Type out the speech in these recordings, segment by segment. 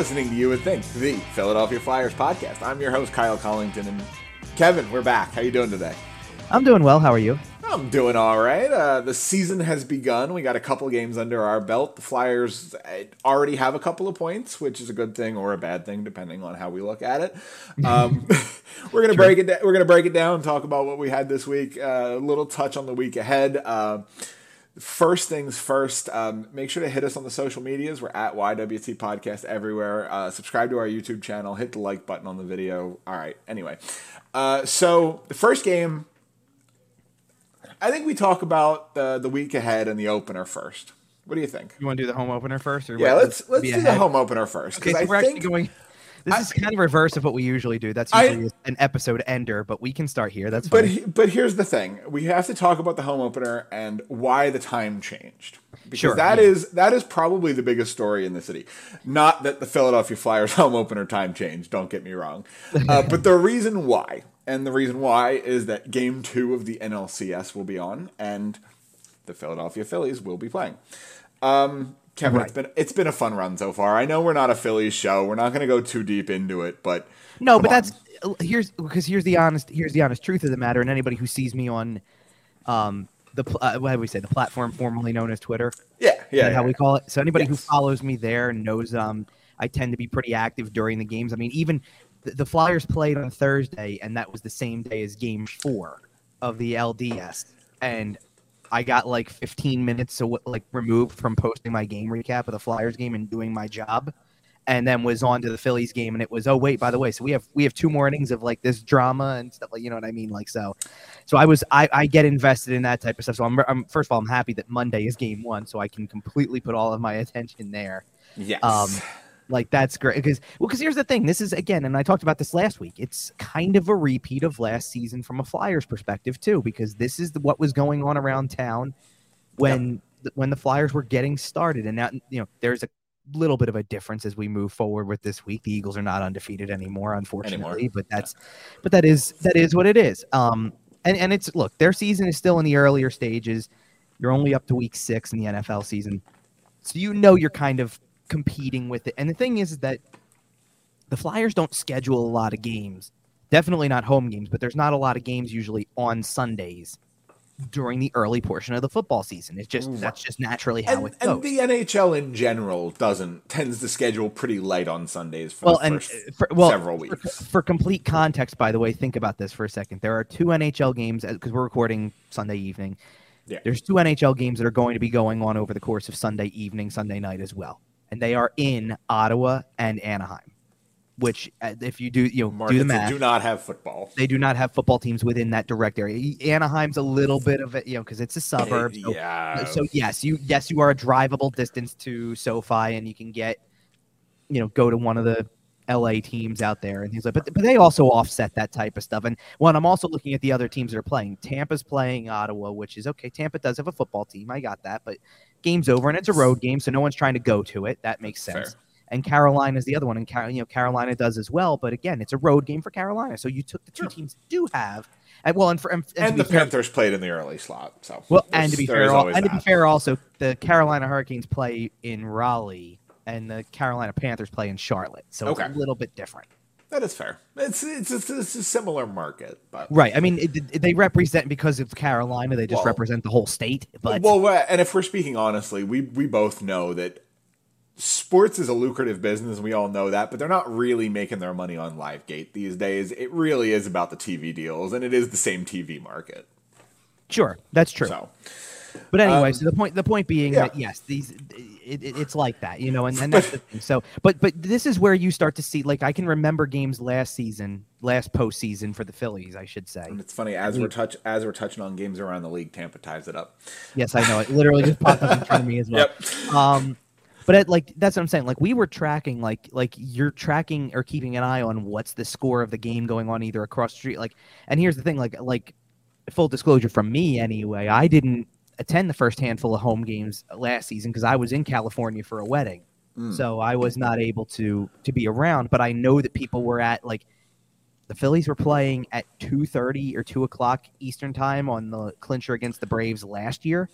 listening to You Would Think, the Philadelphia Flyers podcast. I'm your host, Kyle Collington, and Kevin, we're back. How you doing today? I'm doing well. How are you? I'm doing all right. Uh, the season has begun. We got a couple games under our belt. The Flyers uh, already have a couple of points, which is a good thing or a bad thing, depending on how we look at it. Um, we're gonna break it. Da- we're gonna break it down. Talk about what we had this week. Uh, a little touch on the week ahead. Uh, first things first, um, make sure to hit us on the social medias. We're at YWT Podcast everywhere. Uh, subscribe to our YouTube channel. Hit the like button on the video. All right. Anyway, uh, so the first game, I think we talk about the the week ahead and the opener first. What do you think? You want to do the home opener first, or Yeah, let's let's do the home opener first Okay, because so we're I actually think going. This is kind of reverse of what we usually do. That's I- usually an episode ender, but we can start here. That's But he- but here's the thing: we have to talk about the home opener and why the time changed. Because Sure, that yeah. is that is probably the biggest story in the city. Not that the Philadelphia Flyers home opener time changed. Don't get me wrong, uh, but the reason why, and the reason why is that Game Two of the NLCS will be on, and the Philadelphia Phillies will be playing. Um, Kevin, it's been it's been a fun run so far. I know we're not a Phillies show. We're not going to go too deep into it, but no, but on. that's here's because here's the honest here's the honest truth of the matter, and anybody who sees me on, um, the uh, what do we say the platform formerly known as Twitter, yeah, is yeah, how yeah. we call it. So anybody who follows me there knows um I tend to be pretty active during the games. I mean, even the, the Flyers played on Thursday, and that was the same day as Game Four of the LDS, and I got like 15 minutes so like removed from posting my game recap of the Flyers game and doing my job, and then was on to the Phillies game, and it was oh wait by the way, so we have we have two more innings of like this drama and stuff like you know what I mean like so, so I was I, I get invested in that type of stuff. So I'm, I'm first of all I'm happy that Monday is game one, so I can completely put all of my attention there. yes. Um, like that's great because well, because here's the thing. This is again, and I talked about this last week. It's kind of a repeat of last season from a Flyers perspective too, because this is the, what was going on around town when th- when the Flyers were getting started, and now you know there's a little bit of a difference as we move forward with this week. The Eagles are not undefeated anymore, unfortunately, but that's but that is that is what it is. Um, and and it's look, their season is still in the earlier stages. You're only up to week six in the NFL season, so you know you're kind of competing with it. And the thing is that the Flyers don't schedule a lot of games. Definitely not home games, but there's not a lot of games usually on Sundays during the early portion of the football season. It's just that's just naturally how and, it goes. and the NHL in general doesn't tends to schedule pretty light on Sundays for well, and uh, for, well, several for- weeks. For, complete context, by the way, think about this for a second. There are two NHL games because we're recording Sunday evening. Yeah. There's two NHL games that are going to be going on over the course of Sunday evening, Sunday night as well, and they are in Ottawa and Anaheim. Which, uh, if you do, you know, Markets do the math. do not have football. they do not have football teams within that direct area. Anaheim's a little bit of it, you know, because it's a suburb. So, yeah. so yes, you yes you are a drivable distance to SoFi, and you can get, you know, go to one of the LA teams out there and things like. But but they also offset that type of stuff. And one, I'm also looking at the other teams that are playing, Tampa's playing Ottawa, which is okay. Tampa does have a football team. I got that, but game's over and it's a road game, so no one's trying to go to it. That makes Fair. sense. And Carolina is the other one, and Car- you know Carolina does as well. But again, it's a road game for Carolina, so you took the two Sure. teams do have, and well, and for and, and and the fair, Panthers played in the early slot. So well, there's- and to be fair, al- always and to be fair, also the Carolina Hurricanes play in Raleigh, and the Carolina Panthers play in Charlotte, so Okay. it's a little bit different. That is fair. It's it's it's, it's a similar market, but Right. I mean, it, it- they represent because it's Carolina. They just Well- represent the whole state. But well, and if we're speaking honestly, we we both know that sports is a lucrative business. We all know that, but they're not really making their money on LiveGate these days. It really is about the TV deals, and it is the same TV market. sure, that's true. So But anyway, Um, so the point the point being yeah. that yes, these it, it, it's like that, you know, and, and that's the thing. So, but but this is where you start to see like I can remember games last season, last postseason for the Phillies, I should say. and it's funny as we're touch as we're touching on games around the league, Tampa ties it up. Yes, I know it. Literally just popped up in front of me as well. Yep. Um, but it, like that's what I'm saying. Like we were tracking, like like you're tracking or keeping an eye on what's the score of the game going on either across the street. Like, and here's the thing, like like full disclosure from me anyway, I didn't attend the first handful of home games last season because I was in California for a wedding, Mm. so I was not able to to be around. But I know that people were at like the Phillies were playing at two thirty or two o'clock Eastern time on the clincher against the Braves last year,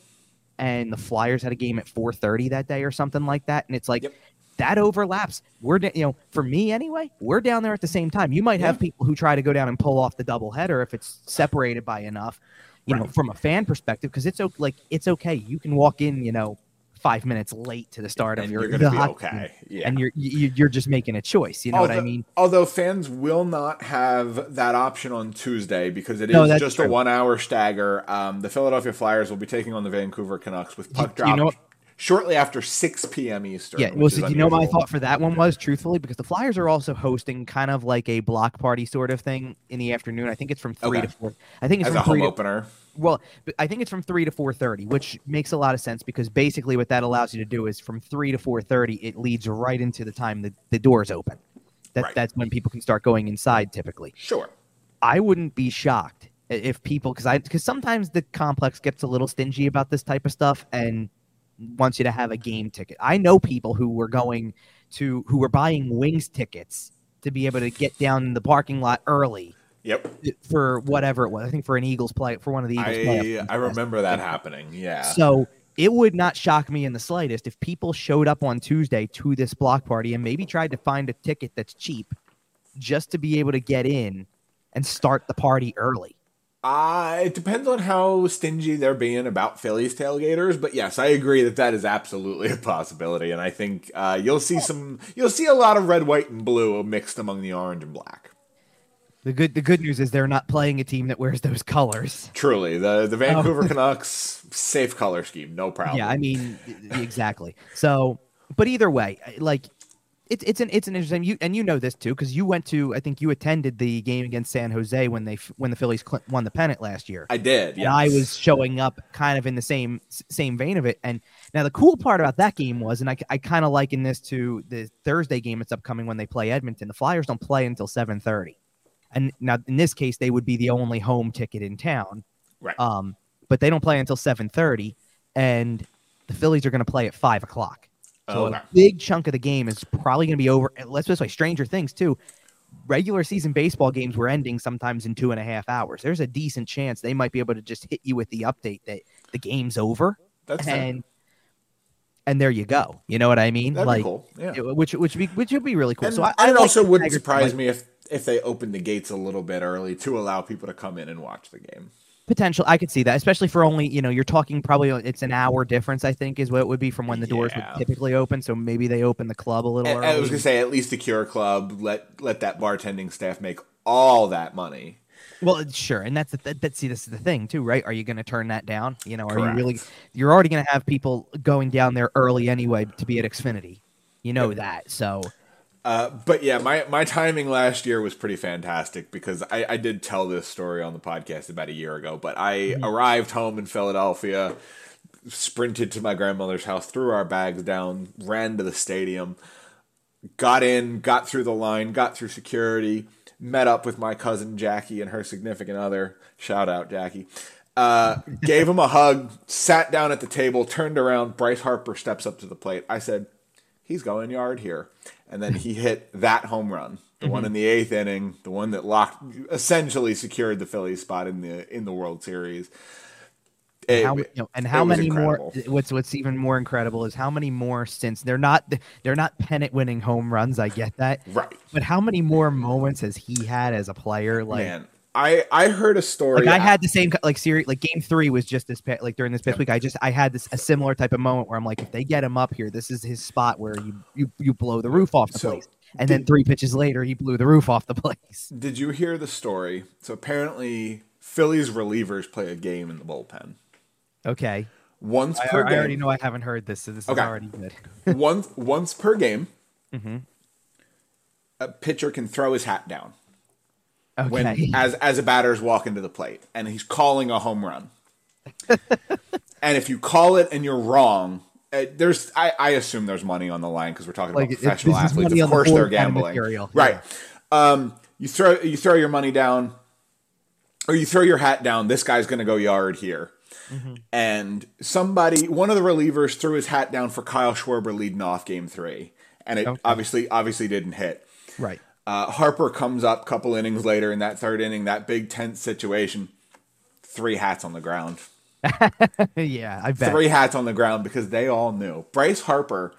and the Flyers had a game at four thirty that day or something like that. And it's like Yep. that overlaps. We're you know, for me anyway, we're down there at the same time. You might have Yeah. people who try to go down and pull off the double header if it's separated by enough, you know, from a fan perspective, because it's like it's okay. You can walk in, you know, five minutes late to the start And of your you're gonna the be okay. Yeah. and you're you, you're just making a choice. You know what I mean? Although fans will not have that option on Tuesday because it is No, just a one-hour stagger. Um, the Philadelphia Flyers will be taking on the Vancouver Canucks with puck Do you drop know shortly after 6 p.m. Eastern. Yeah, well, so you know my thought for that one was truthfully because the Flyers are also hosting kind of like a block party sort of thing in the afternoon. I think it's from three Okay. to four. I think it's as from a home three to, opener. well, I think it's from three to four thirty, which makes a lot of sense because basically what that allows you to do is from three to four thirty, it leads right into the time the, the doors open. That Right. that's when people can start going inside typically. Sure. I wouldn't be shocked if people because I because sometimes the complex gets a little stingy about this type of stuff and wants you to have a game ticket. I know people who were going to who were buying wings tickets to be able to get down in the parking lot early Yep. for whatever it was. I think for an Eagles play for one of the Eagles I I remember that happening. Yeah. so it would not shock me in the slightest if people showed up on Tuesday to this block party and maybe tried to find a ticket that's cheap just to be able to get in and start the party early. Uh, it depends on how stingy they're being about Phillies tailgaters, but yes, I agree that that is absolutely a possibility, and I think uh, you'll see some, you'll see a lot of red, white, and blue mixed among the orange and black. The good the good news is they're not playing a team that wears those colors. Truly, the the Vancouver Canucks safe color scheme, no problem. Oh. Yeah, I mean exactly. So, but either way, like it's it's an it's an interesting you and you know this too because you went to I think you attended the game against San Jose when they when the Phillies won the pennant last year. I did. and I was showing up kind of in the same same vein of it. And now the cool part about that game was, and I, I kind of liken this to the Thursday game that's upcoming when they play Edmonton. The Flyers don't play until seven thirty, and now in this case they would be the only home ticket in town. right. Um, but they don't play until seven thirty, and the Phillies are going to play at five o'clock. So oh, Okay. a big chunk of the game is probably going to be over. and Let's just say Stranger Things too. Regular season baseball games were ending sometimes in two and a half hours. There's a decent chance they might be able to just hit you with the update that the game's over, That's and and there you go. You know what I mean? That'd like, cool. Yeah. it- which which would be which would be really cool. And, so I, I it also the wouldn't surprise like, me if if they opened the gates a little bit early to allow people to come in and watch the game. Potential. I could see that, especially for only you know you're talking probably uh, it's an hour difference. I think is what it would be from when the doors Yeah. would typically open. So maybe they open the club a little early. I was gonna say at least the Cure Club let let that bartending staff make all that money. Well, sure, and that's the th- that. See, this is the thing too, right? Are you going to turn that down? You know, are you really? You're already going to have people going down there early anyway to be at Xfinity. You know that, so Uh, but yeah, my, my timing last year was pretty fantastic because I, I did tell this story on the podcast about a year ago. But I Mm-hmm. arrived home in Philadelphia, sprinted to my grandmother's house, threw our bags down, ran to the stadium, got in, got through the line, got through security, met up with my cousin Jackie and her significant other. Shout out, Jackie. Uh, gave him a hug, sat down at the table, turned around. Bryce Harper steps up to the plate. I said, he's going yard here. And then he hit that home run, the one in mm-hmm. the eighth inning, the one that locked, essentially secured the Phillies spot in the in the World Series. It- how you know, and how many incredible. more? What's what's even more incredible is how many more since they're not they're not pennant winning home runs. I get that, Right, but how many more moments has he had as a player? Like, man. I I heard a story. like I had the same like series like game three was just this like during this past Yep. week I just I had this a similar type of moment where I'm like if they get him up here this is his spot where you you, you blow the roof off the So, place and then three pitches later he blew the roof off the place Did you hear the story? So apparently, Phillies relievers play a game in the bullpen okay once I, per I game. already know I haven't heard this so this Okay. is already good once once per game, Mm-hmm. a pitcher can throw his hat down okay when as as a batter's walking to the plate, and he's calling a home run. and if you call it and you're wrong, uh, there's I, I assume there's money on the line because we're talking Like, about professional athletes. Of on the course, they're gambling, material, right? Um, you throw you throw your money down, or you throw your hat down. This guy's going to go yard here. Mm-hmm. And somebody, one of the relievers, threw his hat down for Kyle Schwarber leading off Game Three, and it Okay. obviously obviously didn't hit. right Uh, Harper comes up a couple innings later in that third inning, that big tense situation. Three hats on the ground. yeah I bet Three hats on the ground because they all knew. Bryce Harper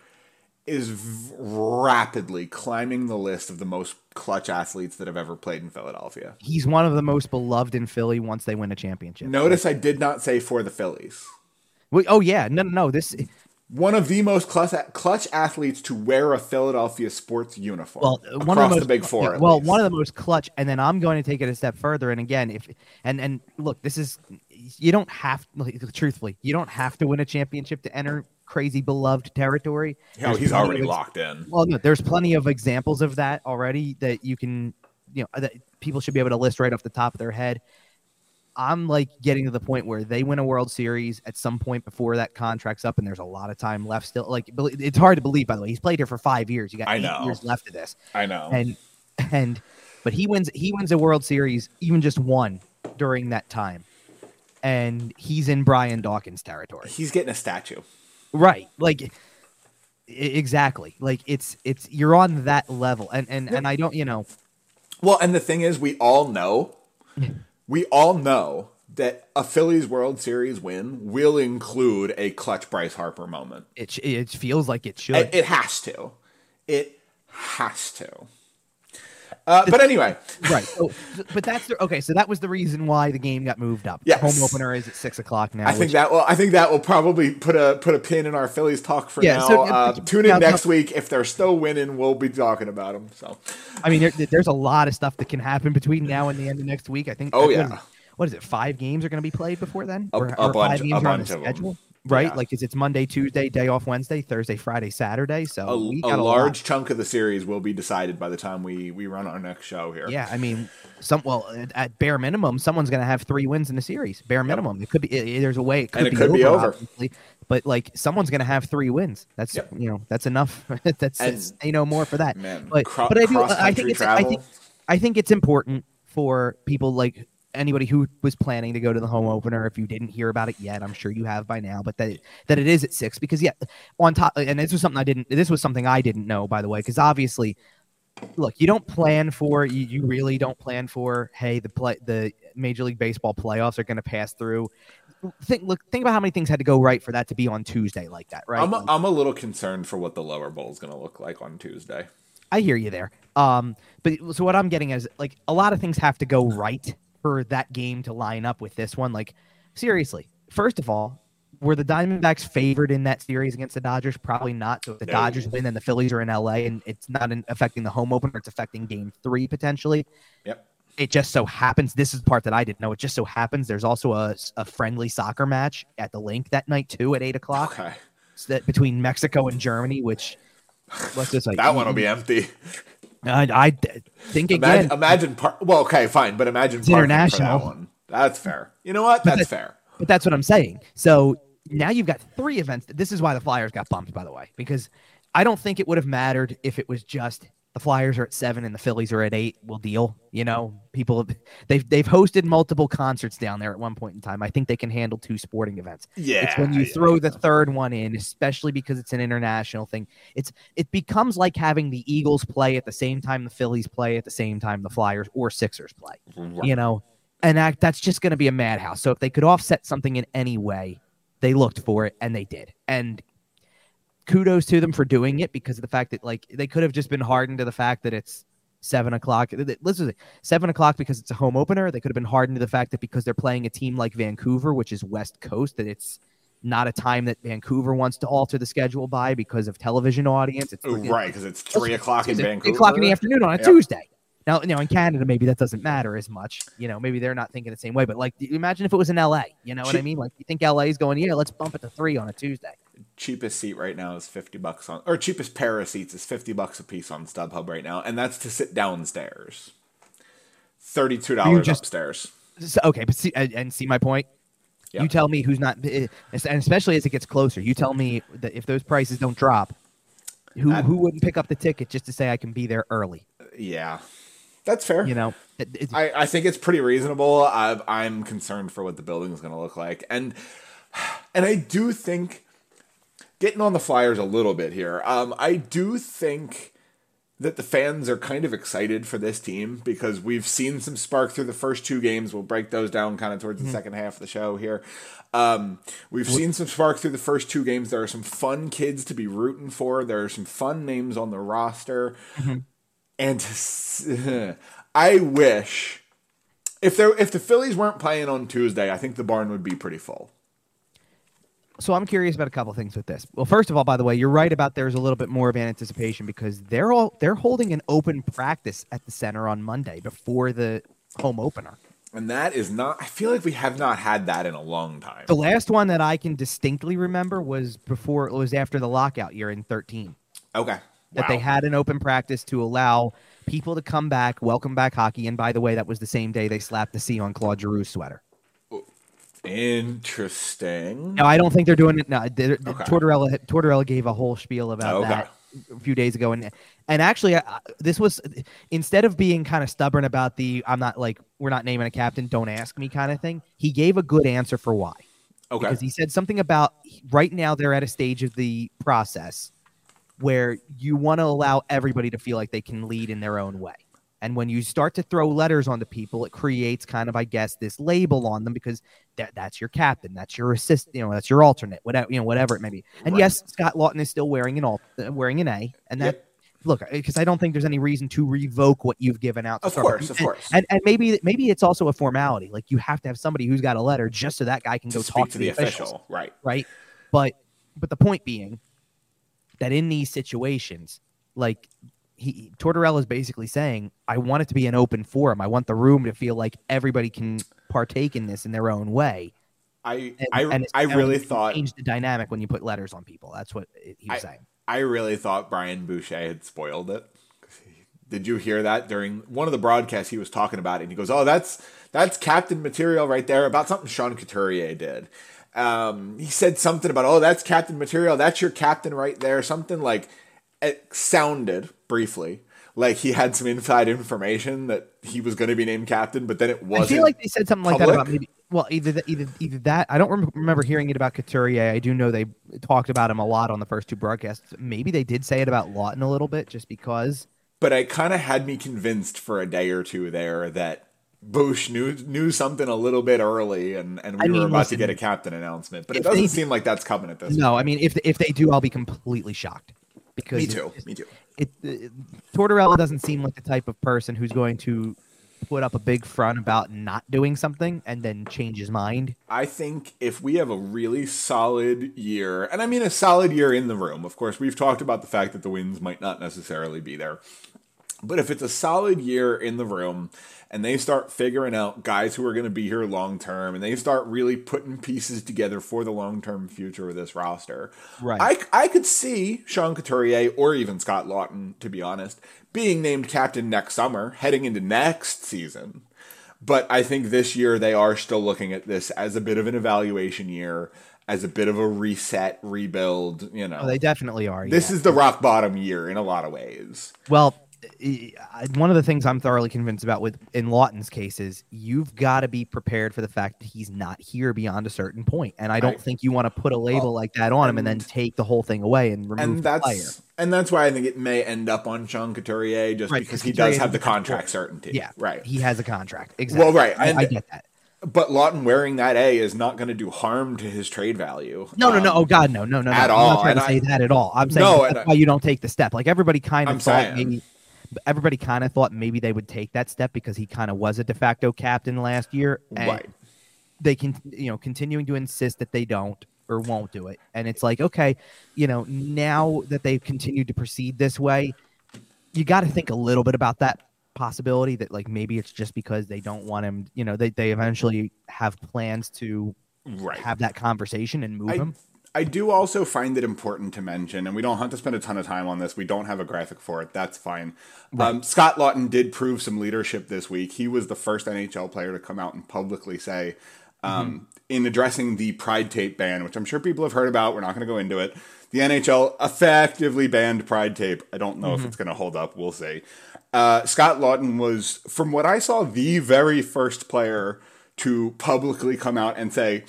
is v- rapidly climbing the list of the most clutch athletes that have ever played in Philadelphia. He's one of the most beloved in Philly once they win a championship. Notice I did not say for the Phillies. Well, oh yeah, no, no, no. This One of the most clutch, clutch athletes to wear a Philadelphia sports uniform well, across one of the, most, the big four. yeah, well, least. one of the most clutch, and then I'm going to take it a step further. And again, if and and look, this is you don't have like, truthfully, you don't have to win a championship to enter crazy beloved territory. Yeah, There's he's already of locked in. Well, no, there's plenty of examples of that already that you can, you know, that people should be able to list right off the top of their head. I'm like getting to the point where they win a World Series at some point before that contract's up, and there's a lot of time left still. Like, it's hard to believe, by the way. He's played here for five years. You got I eight know. years left of this, I know. and and but he wins. He wins a World Series, even just one during that time, and he's in Brian Dawkins territory. he's getting a statue. Right. Like exactly. Like it's it's you're on that level. And and and I don't, you know, Well, and the thing is, we all know, we all know that a Phillies World Series win will include a clutch Bryce Harper moment. it it feels like it should. It, it has to. It has to. Uh, but anyway, right. So, but that's the, okay. So that was the reason why the game got moved up. Yes. Home opener is at six o'clock now. I think which- that will. I think that will probably put a put a pin in our Phillies talk for Yeah, now. so, uh, uh, tune in now- next week if they're still winning. We'll be talking about them. So, I mean, there, there's a lot of stuff that can happen between now and the end of next week. I think. Oh, yeah. What is it? Five games are going to be played before then, A- or, a or bunch- five a games are on bunch the of 'em. Right? Yeah. Like, is it's Monday, Tuesday, day off Wednesday, Thursday, Friday, Saturday? So a, we a got a, lot. large chunk of the series will be decided by the time we we run our next show here. Yeah, I mean, some well at- at bare minimum, someone's going to have three wins in the series. Bare minimum, it could be. i- i- there's a way it could, And it be, could over, be over. obviously, but like someone's going to have three wins. That's Yep. you know that's enough. that's, say no more for that. Man, but cro- but I do. I think it's. I think I think it's important for people like anybody who was planning to go to the home opener. If you didn't hear about it yet, I'm sure you have by now. But that that it is at six because yeah, on top and this was something I didn't. This was something I didn't know by the way because obviously look, you don't plan for you, you really don't plan for. Hey, the play the Major League Baseball playoffs are going to pass through. Think look, think about how many things had to go right for that to be on Tuesday like that, right? I'm a, I'm a little concerned for what the lower bowl is going to look like on Tuesday. I hear you there. Um, but so what I'm getting is like a lot of things have to go right for that game to line up with this one. Like seriously, first of all, were the Diamondbacks favored in that series against the Dodgers? Probably not. So if the No. Dodgers win, then the Phillies are in LA, and it's not in, affecting the home opener. It's affecting Game Three potentially. Yep. It just so happens. This is the part that I didn't know. It just so happens there's also a, a friendly soccer match at the Linc that night too at eight o'clock Okay, s- that between Mexico and Germany, which let's just like that one will be empty. I, I think again. Imagine, imagine par- well, okay, fine, but imagine It's international. That one. That's fair. You know what? That's fair. But that's what I'm saying. So now you've got three events. This is why the Flyers got bumped, by the way, because I don't think it would have mattered if it was just the Flyers are at seven and the Phillies are at eight. We'll deal. You know, people have, they've they've hosted multiple concerts down there at one point in time. I think they can handle two sporting events. Yeah, it's when you yeah. throw the third one in, especially because it's an international thing. It's it becomes like having the Eagles play at the same time the Phillies play at the same time the Flyers or Sixers play you know, and that, that's just going to be a madhouse. So if they could offset something in any way, they looked for it and they did. And kudos to them for doing it because of the fact that like they could have just been hardened to the fact that it's seven o'clock. Listen, seven o'clock because it's a home opener. They could have been hardened to the fact that because they're playing a team like Vancouver, which is West Coast, that it's not a time that Vancouver wants to alter the schedule by because of television audience. It's Oh, right, because it's three o'clock in Vancouver. Three o'clock in the afternoon on a. Tuesday. Now, now in Canada, maybe that doesn't matter as much. You know, maybe they're not thinking the same way. But like, imagine if it was in LA. You know what I mean? Like, you think LA is going, yeah, let's bump it to three on a Tuesday. Cheapest seat right now is 50 bucks on or cheapest pair of seats is 50 bucks a piece on StubHub right now and that's to sit downstairs. $32 just- upstairs. Okay, but see, and see my point. Yeah. You tell me who's not, eh, and especially as it gets closer. You tell me that if those prices don't drop, who who wouldn't pick up the ticket just to say I can be there early? Yeah. That's fair. You know, I, I think it's pretty reasonable. I, I'm concerned for what the building is going to look like, and and I do think getting on the Flyers a little bit here. Um, I do think that the fans are kind of excited for this team because we've seen some spark through the first two games. We'll break those down kind of towards the mm-hmm. second half of the show here. Um, we've seen some spark through the first two games. There are some fun kids to be rooting for. There are some fun names on the roster. Mm-hmm. And I wish if there if the Phillies weren't playing on Tuesday, I think the barn would be pretty full so I'm curious about a couple things with this. Well, first of all, by the way, you're right about there's a little bit more of an anticipation because they're all they're holding an open practice at the center on Monday before the home opener. And that is not I feel like we have not had that in a long time. The last one that I can distinctly remember was before it was after the lockout year in 13. Okay. Wow. That they had an open practice to allow people to come back, welcome back hockey. And by the way, that was the same day they slapped the C on Claude Giroux's sweater. Interesting. No, I don't think they're doing it. No, okay. Tortorella Tortorella gave a whole spiel about okay. that a few days ago, and and actually, this was instead of being kind of stubborn about the I'm not like we're not naming a captain, don't ask me kind of thing. He gave a good answer for why. Okay. Because he said something about right now they're at a stage of the process where you want to allow everybody to feel like they can lead in their own way. And when you start to throw letters onto people, it creates kind of, I guess, this label on them because that, that's your captain, that's your assist, you know, that's your alternate, whatever, you know, whatever it may be. And right. yes, Scott Laughton is still wearing an alt, uh, wearing an A, and that. Yep. Look, because I don't think there's any reason to revoke what you've given out. of course, of course. And, and maybe maybe it's also a formality. Like you have to have somebody who's got a letter just so that guy can to go talk to, to the, the official, right? Right. But but the point being that in these situations, like he Tortorella is basically saying, I want it to be an open forum. I want the room to feel like everybody can partake in this in their own way. I and, I, and I really thought change the dynamic when you put letters on people. That's what he was I, saying. I really thought Brian Boucher had spoiled it. Did you hear that during one of the broadcasts? He was talking about it, and he goes, "Oh, that's that's captain material right there about something Sean Couturier did." Um, he said something about, "Oh, that's captain material. That's your captain right there." Something like it sounded briefly like he had some inside information that he was going to be named captain, but then it wasn't. I feel like they said something public. like that about maybe. Well, either the, either either that I don't remember hearing it about Couturier. I do know they talked about him a lot on the first two broadcasts. Maybe they did say it about Laughton a little bit, just because. But it kind of had me convinced for a day or two there that Bush knew knew something a little bit early, and, and we I mean, were about listen, to get a captain announcement. But it doesn't they, seem like that's coming at this. No, point. I mean, if if they do, I'll be completely shocked because me too. me too. It, it, Tortorella doesn't seem like the type of person who's going to put up a big front about not doing something and then change his mind. I think if we have a really solid year, and I mean a solid year in the room, of course, we've talked about the fact that the wins might not necessarily be there. But if it's a solid year in the room and they start figuring out guys who are going to be here long term and they start really putting pieces together for the long term future of this roster. Right. I, I could see Sean Couturier or even Scott Laughton, to be honest, being named captain next summer, heading into next season. But I think this year they are still looking at this as a bit of an evaluation year, as a bit of a reset, rebuild. You know, oh, they definitely are. This yeah. is the rock bottom year in a lot of ways. Well, one of the things I'm thoroughly convinced about with in Laughton's case is you've got to be prepared for the fact that he's not here beyond a certain point, and I don't I, think you want to put a label like that on him and then take the whole thing away and remove and that's, the player. And that's why I think it may end up on Sean Couturier just right, because he Couturier does have the contract certainty. Yeah, right. He has a contract. Exactly. Well, right. I, I get that. But Laughton wearing that A is not going to do harm to his trade value. No, um, no, no. Oh God, no, no, no. At no. all. I'm not trying and to say that at all. I'm saying no, that's why you don't take the step. Like everybody kind of I'm thought saying. maybe everybody kind of thought maybe they would take that step because he kind of was a de facto captain last year. And right. They can, you know, continuing to insist that they don't or won't do it. And it's like, okay, you know, now that they've continued to proceed this way, you got to think a little bit about that possibility that like maybe it's just because they don't want him, you know, they, they eventually have plans to right. have that conversation and move I, him. I do also find it important to mention, and we don't have to spend a ton of time on this. We don't have a graphic for it. That's fine. Right. Um, Scott Laughton did prove some leadership this week. He was the first NHL player to come out and publicly say, um, mm-hmm. in addressing the Pride Tape ban, which I'm sure people have heard about. We're not going to go into it. The NHL effectively banned Pride Tape. I don't know mm-hmm. if it's going to hold up. We'll see. Uh, Scott Laughton was, from what I saw, the very first player to publicly come out and say,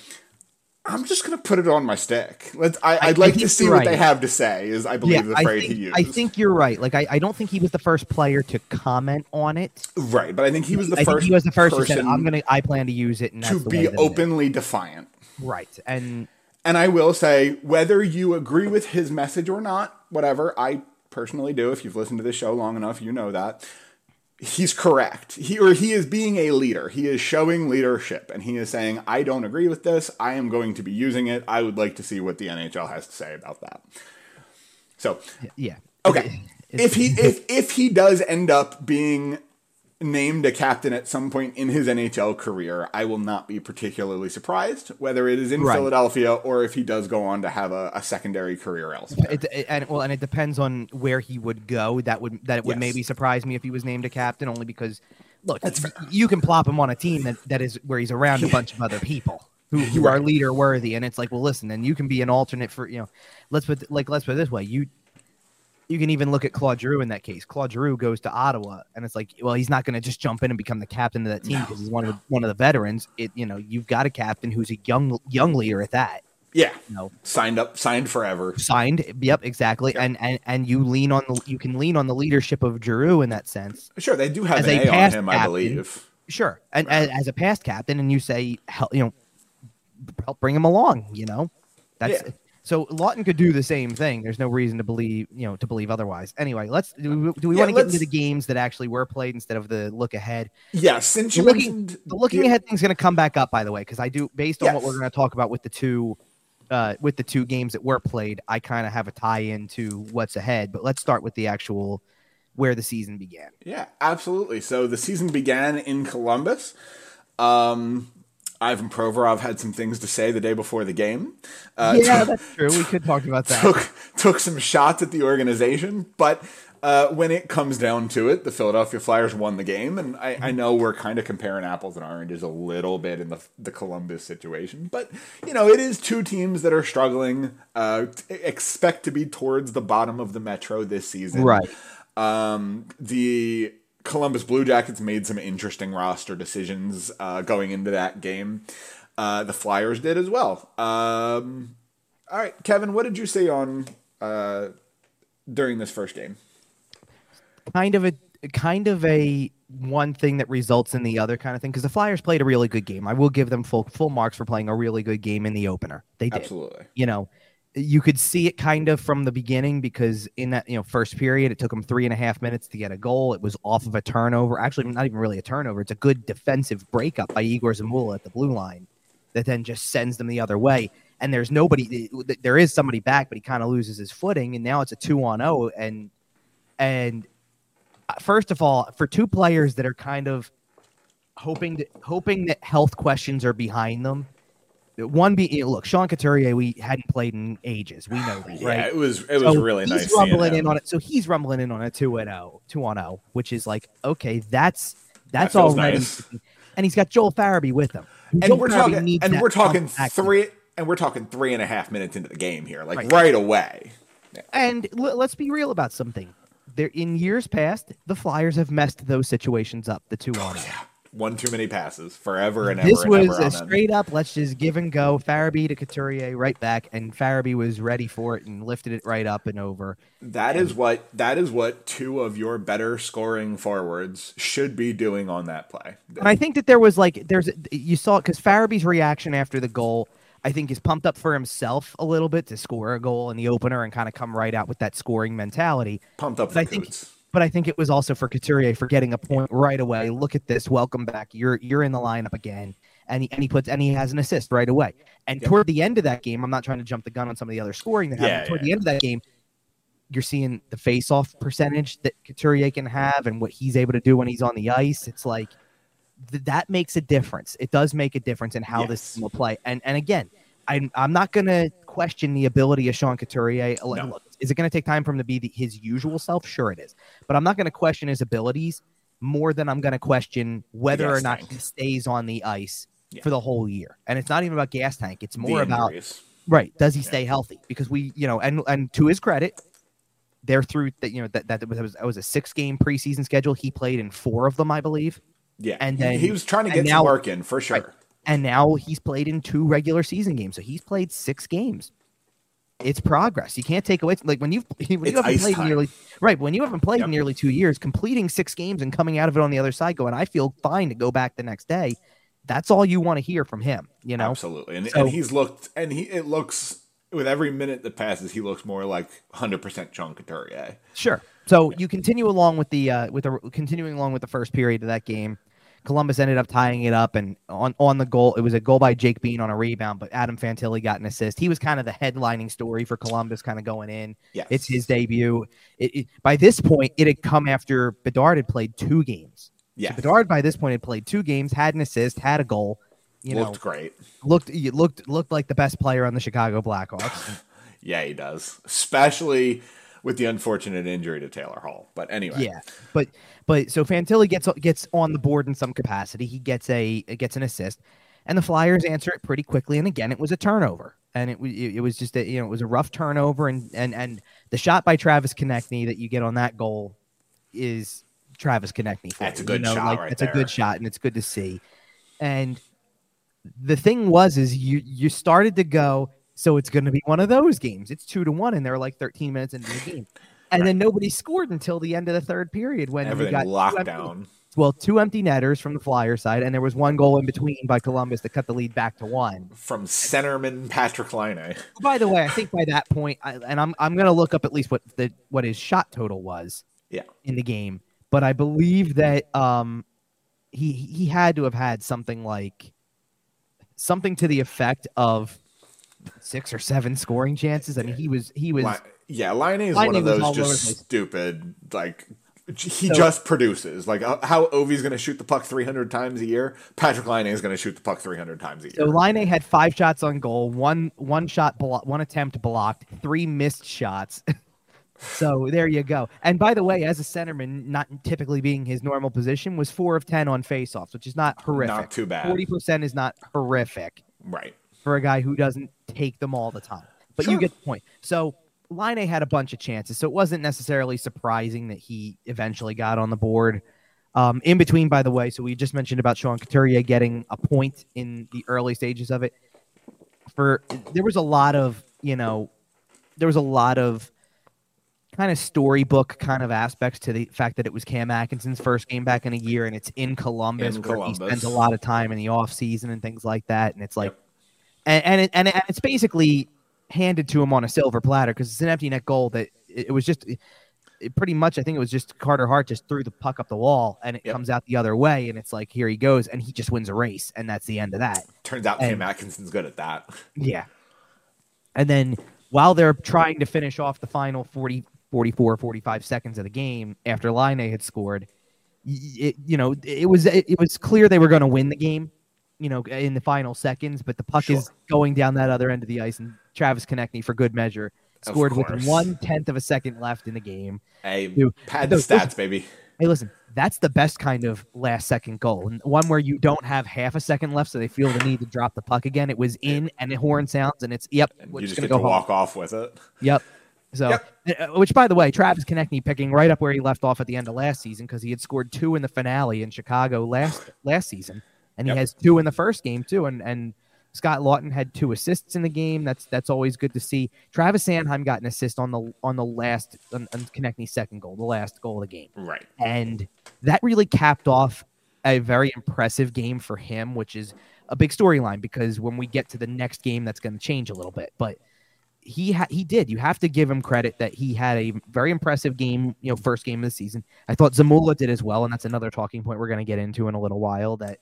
I'm just gonna put it on my stick. Let's. I, would like to see what right. they have to say. Is I believe the I phrase think, he used. I think you're right. Like I, I don't think he was the first player to comment on it. right, but I think he was the I first. think he was the first who said, "I'm gonna, I plan to use it," and to be that it is." openly defiant. right? And And I will say, whether you agree with his message or not, whatever, I personally do. If you've listened to this show long enough, you know that. He's correct. He or he is being a leader. He is showing leadership and he is saying, I don't agree with this. I am going to be using it. I would like to see what the NHL has to say about that. So yeah, Okay. It's- If he if if he does end up being named a captain at some point in his NHL career, I will not be particularly surprised, whether it is in Right. Philadelphia or if he does go on to have a, a secondary career elsewhere. It, it- and well, and it depends on where he would go. That would that would Yes. maybe surprise me if he was named a captain, only because look, you can plop him on a team that, that is where he's around a bunch of other people who, who are leader worthy, and it's like, well, listen, then you can be an alternate for you know, let's put like let's put it this way, you you can even look at Claude Giroux in that case. Claude Giroux goes to Ottawa, and it's like, well, he's not going to just jump in and become the captain of that team because he's one of the, one of the veterans. It you know, you've got a captain who's a young young leader at that. yeah. You know, Signed up, signed forever. signed. Yep, exactly. And, and and you lean on the you can lean on the leadership of Giroux in that sense. Sure, they do have As an a A on him, I believe. Sure, and as, as a past captain, and you say, help, you know, help bring him along. You know, that's Yeah. So Laughton could do the same thing. There's no reason to believe you know to believe otherwise. Anyway, let's do. We, do we Yeah, want to get into the games that actually were played instead of the look ahead? Yeah, since you looking, mentioned the looking ahead thing's going to come back up, by the way, because I do based on what we're going to talk about with the two. Uh, with the two games that were played, I kind of have a tie in to what's ahead. But let's start with the actual where the season began. Yeah, absolutely. So the season began in Columbus. Um, Ivan Provorov had some things to say the day before the game. Uh, yeah, that's true. We could talk about that. took took some shots at the organization, but uh, when it comes down to it, the Philadelphia Flyers won the game, and I, I know we're kind of comparing apples and oranges a little bit in the the Columbus situation, but you know it is two teams that are struggling. Uh, expect to be towards the bottom of the Metro this season, Right. Um, the Columbus Blue Jackets made some interesting roster decisions uh, going into that game. Uh, the Flyers did as well. Um, all right, Kevin, what did you say on uh, during this first game? kind of a kind of a one thing that results in the other kind of thing because the Flyers played a really good game. I will give them full full marks for playing a really good game in the opener. They did. Absolutely. You know, you could see it kind of from the beginning because in that you know first period it took them three and a half minutes to get a goal. It was off of a turnover. Actually, not even really a turnover. It's a good defensive breakup by Egor Zamula at the blue line that then just sends them the other way. And there's nobody. There is somebody back, but he kind of loses his footing, and now it's a two on zero. And and uh, first of all, for two players that are kind of hoping to, hoping that health questions are behind them. One be you know, look, Sean Couturier, we hadn't played in ages. We know that, Yeah, right? it was it was So really he's nice. seeing rumbling in on it. So he's rumbling in on a two and zero, two on oh, zero, which is like okay, that's that's feels already. nice. And he's got Joel Farabee with him. Joel and we're Farabee talking needs and we're talking three and we're talking three and a half minutes into the game here, like Right. right, away. And l- let's be real about something. There, in years past, the Flyers have messed those situations up. The two on oh. zero. One too many passes, forever and ever. This was ever a straight up, let's just give and go. Farabee to Couturier right back, and Farabee was ready for it and lifted it right up and over. That is what that is what two of your better scoring forwards should be doing on that play. And I think that there was like, there's, you saw it because Farabee's reaction after the goal, I think, is pumped up for himself a little bit to score a goal in the opener and kind of come right out with that scoring mentality. Pumped up for I think, Coots. But I think it was also for Couturier for getting a point right away. Look at this, welcome back. You're you're in the lineup again, and he and he puts and he has an assist right away. And Yep. toward the end of that game, I'm not trying to jump the gun on some of the other scoring that Yeah, happened. Toward yeah. the end of that game, you're seeing the face-off percentage that Couturier can have and what he's able to do when he's on the ice. It's like th- that makes a difference. It does make a difference in how this Yes. team will play. And and again, I'm I'm not gonna question the ability of Sean Couturier. No. Look, is it going to take time for him to be the, his usual self? Sure, it is. But I'm not going to question his abilities more than I'm going to question whether or not tank. he stays on the ice Yeah. for the whole year. And it's not even about gas tank. It's more about right. Does he stay healthy? Because we, you know, and and to his credit, they're through that. You know that that was that was a six game preseason schedule. He played in four of them, I believe. Yeah, and he- then- he was trying to get now- work in for sure. Right. And now he's played in two regular season games. So he's played six games. It's progress. You can't take away like when you've when It's you haven't played time. nearly right when you haven't played Yep. nearly two years, completing six games and coming out of it on the other side, going, I feel fine to go back the next day. That's all you want to hear from him. You know, Absolutely. And, So- and he's looked, and he it looks, with every minute that passes, he looks more like 100% Sean Couturier. Sure. So you continue along with the uh, with the continuing along with the first period of that game. Columbus ended up tying it up, and on on the goal, it was a goal by Jake Bean on a rebound, but Adam Fantilli got an assist. He was kind of the headlining story for Columbus, kind of going in. Yes. It's his debut. It, it, by this point, it had come after Bedard had played two games. Yeah. So Bedard by this point had played two games, had an assist, had a goal. You know, Looked great. looked looked looked like the best player on the Chicago Blackhawks. Yeah, he does. Especially with the unfortunate injury to Taylor Hall. But anyway. Yeah, but but so Fantilli gets gets on the board in some capacity. He gets a gets an assist, and the Flyers answer it pretty quickly. And again, it was a turnover, and it was it was just a, you know it was a rough turnover, and and and the shot by Travis Konecny that you get on that goal is Travis Konecny. That's a good you know, shot like, right It's a good shot, and it's good to see. And the thing was, is you you started to go. So it's going to be one of those games. It's two to one, and they're like 13 minutes into the game, and then nobody scored until the end of the third period when Everything got two locked empty- down. well, two empty netters from the Flyer side, and there was one goal in between by Columbus that cut the lead back to one. From centerman Patrik Laine. By the way, I think by that point, I, and I'm I'm going to look up at least what the what his shot total was Yeah. in the game, but I believe that um he he had to have had something like something to the effect of six or seven scoring chances. I mean, he was he was yeah, Laine is one of those all over the just stupid, like, he So- just produces. Like, uh, how Ovi's going to shoot the puck 300 times a year, Patrik Laine is going to shoot the puck 300 times a year. So Laine had five shots on goal, one one shot blo- one attempt blocked, three missed shots. so there you go. And by the way, as a centerman, not typically being his normal position, was four of ten on faceoffs, which is not horrific. Not too bad. Forty percent is not horrific right. For a guy who doesn't take them all the time. But you get the point. So Laine had a bunch of chances, so it wasn't necessarily surprising that he eventually got on the board. Um, in between, by the way, so we just mentioned about Sean Couturier getting a point in the early stages of it. For there was a lot of you know, there was a lot of kind of storybook kind of aspects to the fact that it was Cam Atkinson's first game back in a year, and it's in Columbus, In where he spends a lot of time in the off season and things like that, and it's like Yep. And and, it, and it- it's basically handed to him on a silver platter because it's an empty net goal that it, it was just pretty much I think it was just Carter Hart just threw the puck up the wall and it Yep. comes out the other way and it's like here he goes and he just wins a race and that's the end of that. Turns out And- Cam Atkinson's good at that. Yeah. And then while they're trying to finish off the final 40 44 45 seconds of the game after Laine had scored it, you know it was it, it was clear they were going to win the game you know in the final seconds but the puck is going down that other end of the ice and Travis Konecny for good measure scored with one tenth of a second left in the game Hey, Dude, pad the stats, baby. hey listen that's the best kind of last second goal and one where you don't have half a second left so they feel the need to drop the puck again it was in and the horn sounds and it's yep And you just gonna get go to home. walk off with it. Yep. So, uh, which by the way, Travis Konecny picking right up where he left off at the end of last season because he had scored two in the finale in Chicago last last season, and he has two in the first game too. And and Scott Laughton had two assists in the game. That's that's always good to see. Travis Sanheim got an assist on the on the last on, on Konecny's second goal, the last goal of the game, Right. and that really capped off a very impressive game for him, which is a big storyline because when we get to the next game, that's going to change a little bit, but he ha- he did. You have to give him credit that he had a very impressive game. You know, first game of the season. I thought Zamula did as well, and that's another talking point we're going to get into in a little while. That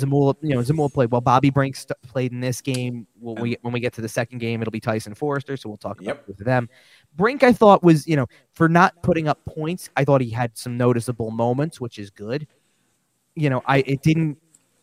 Yep. Zamula, you know, Zamula played well. Bobby Brink st- played in this game. When we when we get to the second game, it'll be Tyson Foerster, so we'll talk about Yep. both of them. Brink, I thought was you know for not putting up points. I thought he had some noticeable moments, which is good. You know, I it didn't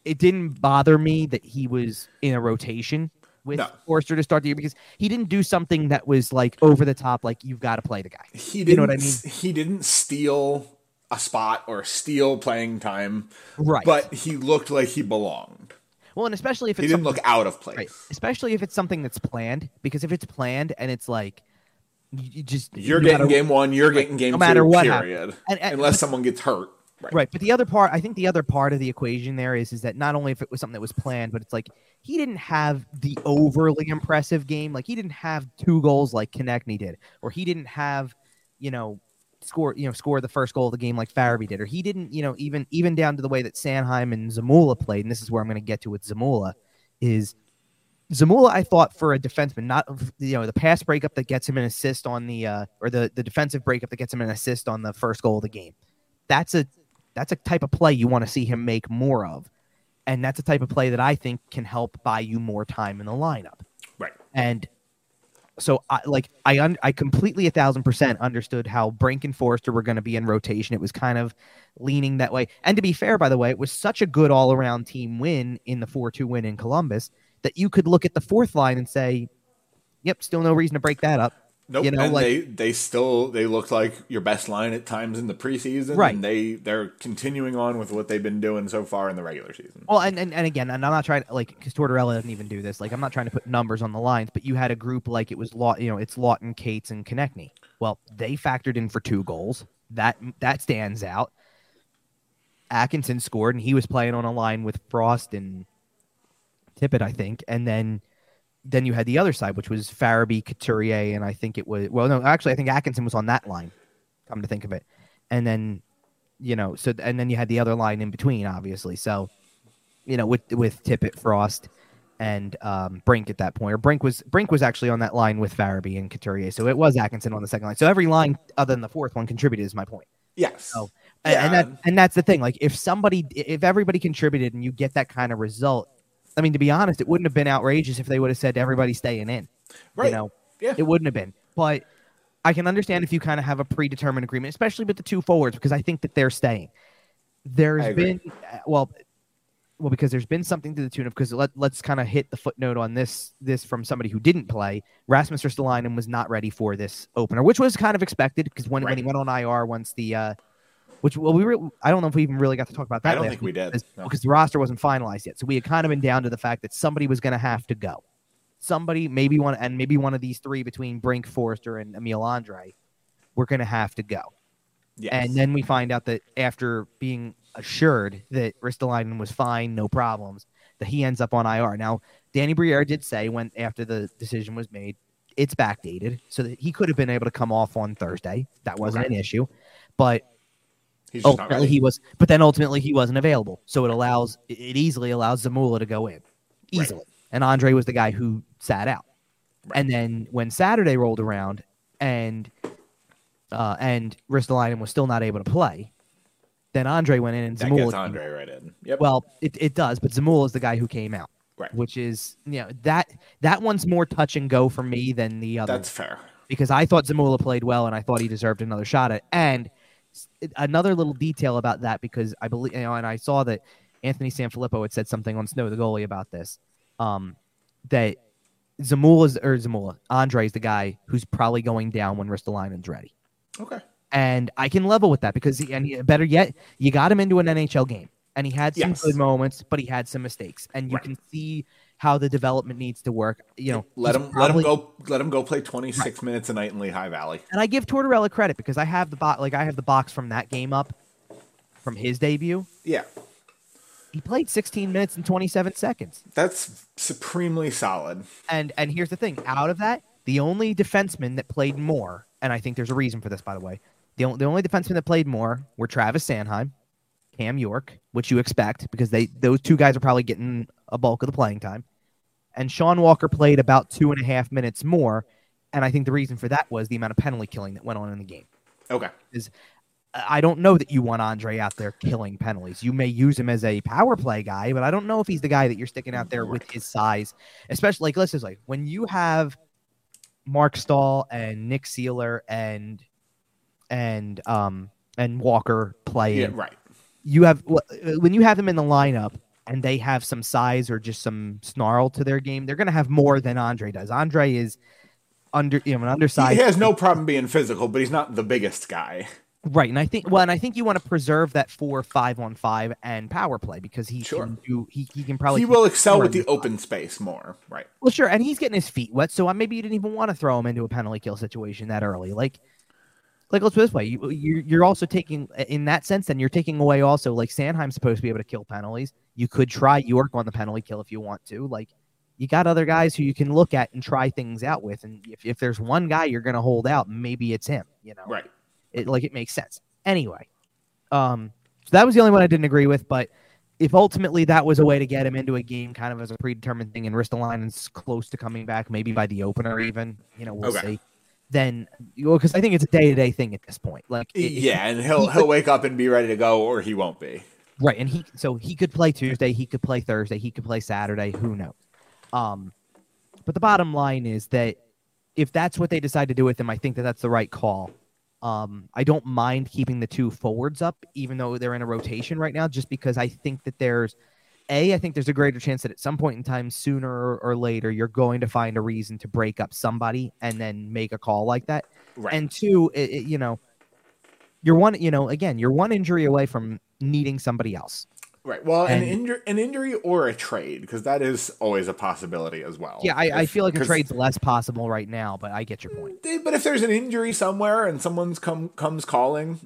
it didn't bother me that he was in a rotation with No. Foerster to start the year because he didn't do something that was like over the top, like you've got to play the guy. He You didn't. know what I mean? He didn't steal a spot or steal playing time, Right. but he looked like he belonged. well, and especially if He it's didn't look out of place. right, especially if it's something that's planned. Because if it's planned and it's like you, just You're you getting gotta- game one. You're getting game no matter two. what period. And- and- Unless but- someone gets hurt. Right. Right. But the other part, I think the other part of the equation there is, is that not only if it was something that was planned, but it's like he didn't have the overly impressive game. Like he didn't have two goals like Konecny did, or he didn't have, you know, score, you know, score the first goal of the game like Farabee did, or he didn't, you know, even even down to the way that Sanheim and Zamula played. And this is where I'm going to get to with Zamula, is Zamula, I thought for a defenseman, not you know the pass breakup that gets him an assist on the uh, or the the defensive breakup that gets him an assist on the first goal of the game. That's a that's a type of play you want to see him make more of, and that's a type of play that I think can help buy you more time in the lineup. Right. And so I like I un- I completely a thousand percent understood how Brink and Foerster were going to be in rotation. It was kind of leaning that way. And to be fair, by the way, it was such a good all around team win in the four two win in Columbus that you could look at the fourth line and say, "Yep, still no reason to break that up." Nope. You know, and like- they they still they looked like your best line at times in the preseason. Right. And they they're continuing on with what they've been doing so far in the regular season. Well, and, and, and again, and I'm not trying to like because Tortorella doesn't even do this. Like, I'm not trying to put numbers on the lines, but you had a group like it was Law, you know, it's Laughton, Cates, and Konecny. Well, they factored in for two goals. That that stands out. Atkinson scored, and he was playing on a line with Frost and Tippett, I think, and then then you had the other side, which was Farabee, Couturier, and I think it was well, no, actually, I think Atkinson was on that line. Come to think of it, and then you know, so and then you had the other line in between, obviously. So you know, with with Tippett, Frost, and um, Brink at that point, or Brink was Brink was actually on that line with Farabee and Couturier, so it was Atkinson on the second line. So every line other than the fourth one contributed, is my point. Yes. So, And- and that and that's the thing. Like if somebody, if everybody contributed and you get that kind of result, I mean, to be honest, it wouldn't have been outrageous if they would have said everybody staying in. Right. You know, Yeah. it wouldn't have been. But I can understand if you kind of have a predetermined agreement, especially with the two forwards, because I think that they're staying. There's been well, well, because there's been something to the tune of because let let's kind of hit the footnote on this this from somebody who didn't play. Rasmus Ristolainen was not ready for this opener, which was kind of expected because when, when he went on IR once the uh, which well we were I don't know if we even really got to talk about that. I don't think we did, because, no. because the roster wasn't finalized yet. So we had kind of been down to the fact that somebody was going to have to go. Somebody, maybe one, and maybe one of these three between Brink, Foerster, and Emil Andrae, were going to have to go. Yes. And then we find out that after being assured that Ristolainen was fine, no problems, that he ends up on IR. Now, Danny Briere did say when after the decision was made, it's backdated, so that he could have been able to come off on Thursday. That wasn't Okay. an issue, but he's just not ultimately ready. he was. But then ultimately he wasn't available, so it allows it easily allows Zamula to go in easily, and Andrae was the guy who sat out. Right. And then when Saturday rolled around, and uh, and Ristolainen was still not able to play, then Andrae went in and that Zamula. gets Andrae right in. Yep. well, it, it does, but Zamula is the guy who came out, right. which is you know that that one's more touch and go for me than the other That's fair. because I thought Zamula played well and I thought he deserved another shot at. And another little detail about that because I believe you know, and I saw that Anthony Sanfilippo had said something on Snow the goalie about this, um, that Zamula's or Zamula Andrae is the guy who's probably going down when Ristolainen's ready. Okay. And I can level with that because, he, and he, better yet, you got him into an NHL game, and he had some Yes. good moments, but he had some mistakes, and you Right. can see how the development needs to work. You know, let him let him go let him go play 26 minutes a night in Lehigh Valley. and I give Tortorella credit because I have the box, like I have the box from that game up, from his debut. Yeah. He played 16 minutes and 27 seconds, That's supremely solid. and and here's the thing: out of that, the only defenseman that played more, and I think there's a reason for this, by the way. The, the only defenseman that played more were Travis Sanheim, Cam York, which you expect because they those two guys are probably getting a bulk of the playing time, and Sean Walker played about two and a half minutes more, and I think the reason for that was the amount of penalty killing that went on in the game. Okay. Is I don't know that you want Andrae out there killing penalties. You may use him as a power play guy, but I don't know if he's the guy that you're sticking out there with his size, especially like let's just like when you have Marc Staal and Nick Seeler and and um and Walker playing. Yeah, right. You have wh- when you have them in the lineup and they have some size or just some snarl to their game, they're going to have more than Andrae does. Andrae is under you know an undersized. He has no problem being physical, but he's not the biggest guy. Right, and I think well, and I think you want to preserve that four five on five and power play because he Sure. can do he, he can probably he will excel with the open space more. Right. Well, sure, and he's getting his feet wet, so maybe you didn't even want to throw him into a penalty kill situation that early. Like, like let's put it this way, you, you're you're also taking in that sense. Then you're taking away also like Sanheim's supposed to be able to kill penalties. You could try York on the penalty kill if you want to. Like you got other guys who you can look at and try things out with. And if, if there's one guy you're going to hold out, maybe it's him. You know, Right. it like it makes sense. Anyway, um, so that was the only one I didn't agree with. But if ultimately that was a way to get him into a game, kind of as a predetermined thing, and Ristolainen's close to coming back, maybe by the opener, even you know, we'll Okay. see. Then, because I think it's a day to day thing at this point. Like, it- Yeah, and he'll he'll wake up and be ready to go, or he won't be. Right, and he so he could play Tuesday, he could play Thursday, he could play Saturday, who knows. Um but the bottom line is that if that's what they decide to do with him, I think that that's the right call. Um I don't mind keeping the two forwards up even though they're in a rotation right now just because I think that there's a, I think there's a greater chance that at some point in time, sooner or, later, you're going to find a reason to break up somebody and then make a call like that Right. and two, it, it- you know, you're one, you know, again, you're one injury away from needing somebody else. right. Well, an and- injury, an injury or a trade, because that is always a possibility as well. Yeah, I, I feel like a trade's less possible right now, but I get your point. But if there's an injury somewhere and someone's come comes calling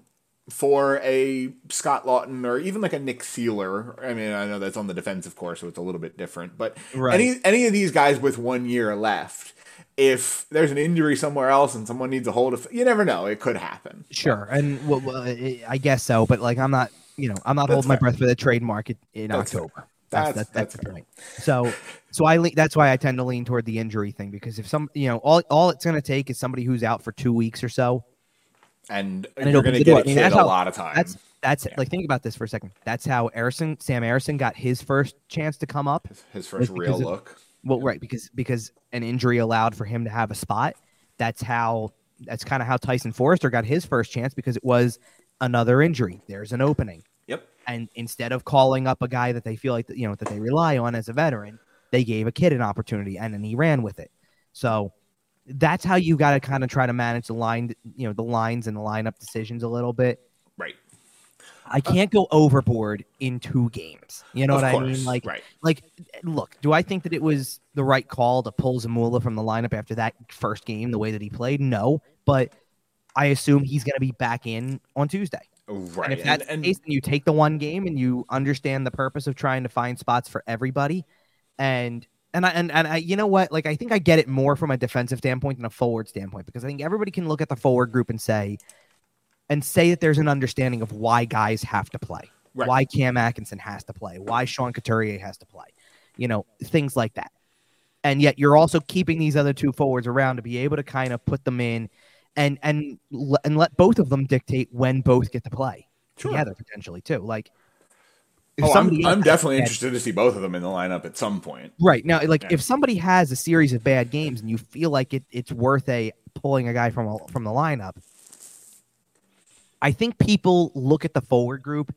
for a Scott Laughton or even like a Nick Seeler, I mean, I know that's on the defensive course, so it's a little bit different. But Right. any any of these guys with one year left, if there's an injury somewhere else and someone needs a hold of, you never know, it could happen. Sure, and well, well, I guess so, but like I'm not, you know, I'm not That's holding my breath for the trade market in That's. October. That's That's- that's, that's, that's the point. So, so I le- that's why I tend to lean toward the injury thing because if some, you know, all all it's going to take is somebody who's out for two weeks or so, And, and you're going to get I mean, kid that's a lot of time. That's that's Yeah. like think about this for a second. That's how Harrison, Sam Ersson got his first chance to come up. his first real of- look. Well, right, because because an injury allowed for him to have a spot. That's how that's kind of how Tyson Foerster got his first chance because it was another injury. There's an opening, Yep. and instead of calling up a guy that they feel like you know that they rely on as a veteran, they gave a kid an opportunity, and then he ran with it. So that's how you got to kind of try to manage the line, you know, the lines and the lineup decisions a little bit. Right. I can't go overboard in two games. You know Of what I mean? Like, right. like, look, do I think that it was the right call to pull Zamula from the lineup after that first game, the way that he played? No, but I assume he's going to be back in on Tuesday. Right. And if that's and, the case, then you take the one game and you understand the purpose of trying to find spots for everybody. And and I and, and I you know what? Like I think I get it more from a defensive standpoint than a forward standpoint because I think everybody can look at the forward group and say and say that there's an understanding of why guys have to play. Right. Why Cam Atkinson has to play, why Sean Couturier has to play. You know, things like that. And yet you're also keeping these other two forwards around to be able to kind of put them in and and and let both of them dictate when both get to play Sure. together potentially too. Like oh, I'm, I'm definitely interested to see both of them in the lineup at some point. right now, like Yeah. if somebody has a series of bad games and you feel like it, it's worth a pulling a guy from a, from the lineup, I think people look at the forward group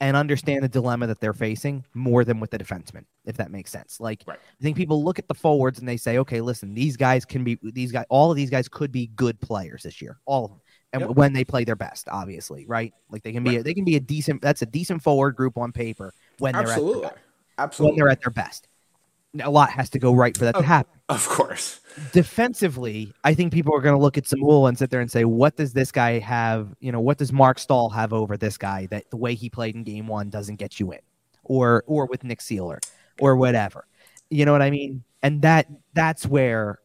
and understand the dilemma that they're facing more than with the defensemen, if that makes sense. Like Right. I think people look at the forwards and they say, okay, listen, these guys can be these guys, all of these guys could be good players this year, all of them, and Yep. when they play their best, obviously, right? Like they can be, Right. they can be a decent. That's a decent forward group on paper when they're at their Absolutely. when they're at their best. A lot has to go right for that Oh. to happen. Of course. Defensively, I think people are going to look at Zamula and sit there and say, "What does this guy have? You know, what does Marc Staal have over this guy that the way he played in Game One doesn't get you in, or or with Nick Seeler, or whatever? You know what I mean? And that that's where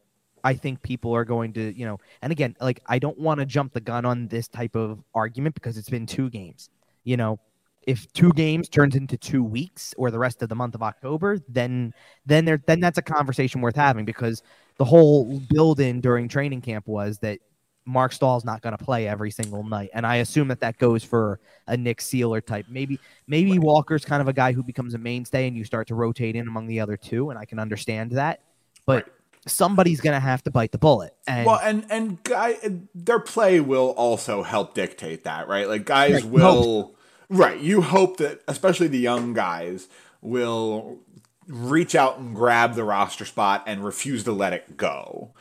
I think people are going to, you know, and again, like I don't want to jump the gun on this type of argument because it's been two games. You know, if two games turns into two weeks or the rest of the month of October, then then there then that's a conversation worth having because the whole build in during training camp was that Marc Staal's not going to play every single night, and I assume that that goes for a Nick Seeler type. Maybe maybe Right. Walker's kind of a guy who becomes a mainstay, and you start to rotate in among the other two, and I can understand that, but. Right. Somebody's gonna have to bite the bullet, and Well, and and guy, their play will also help dictate that, right? Like guys Right, will, right? You hope that, especially the young guys, will reach out and grab the roster spot and refuse to let it go.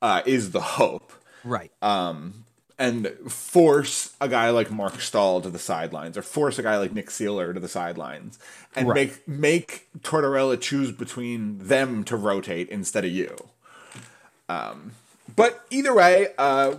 Uh, is the hope, right, um, and force a guy like Marc Staal to the sidelines, or force a guy like Nick Seeler to the sidelines, and Right. make make Tortorella choose between them to rotate instead of you. Um, but either way, uh,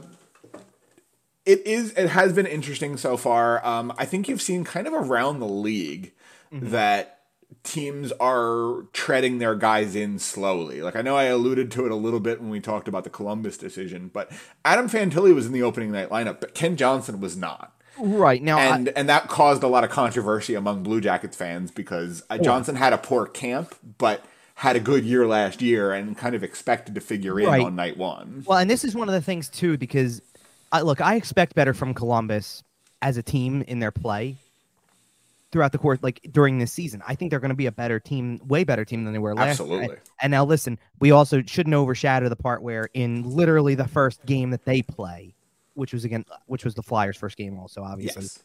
it is. It has been interesting so far. Um, I think you've seen kind of around the league mm-hmm. that teams are treading their guys in slowly. Like I know I alluded to it a little bit when we talked about the Columbus decision, but Adam Fantilli was in the opening night lineup, but Kent Johnson was not. Right now, and I, and that caused a lot of controversy among Blue Jackets fans because uh, Johnson had a poor camp, but had a good year last year and kind of expected to figure in right. on night one. Well, and this is one of the things too because, I, look, I expect better from Columbus as a team in their play throughout the course, like during this season. I think they're going to be a better team, way better team than they were last Absolutely. year. And, and now, listen, we also shouldn't overshadow the part where in literally the first game that they play, which was again, which was the Flyers' first game, also obviously. Yes.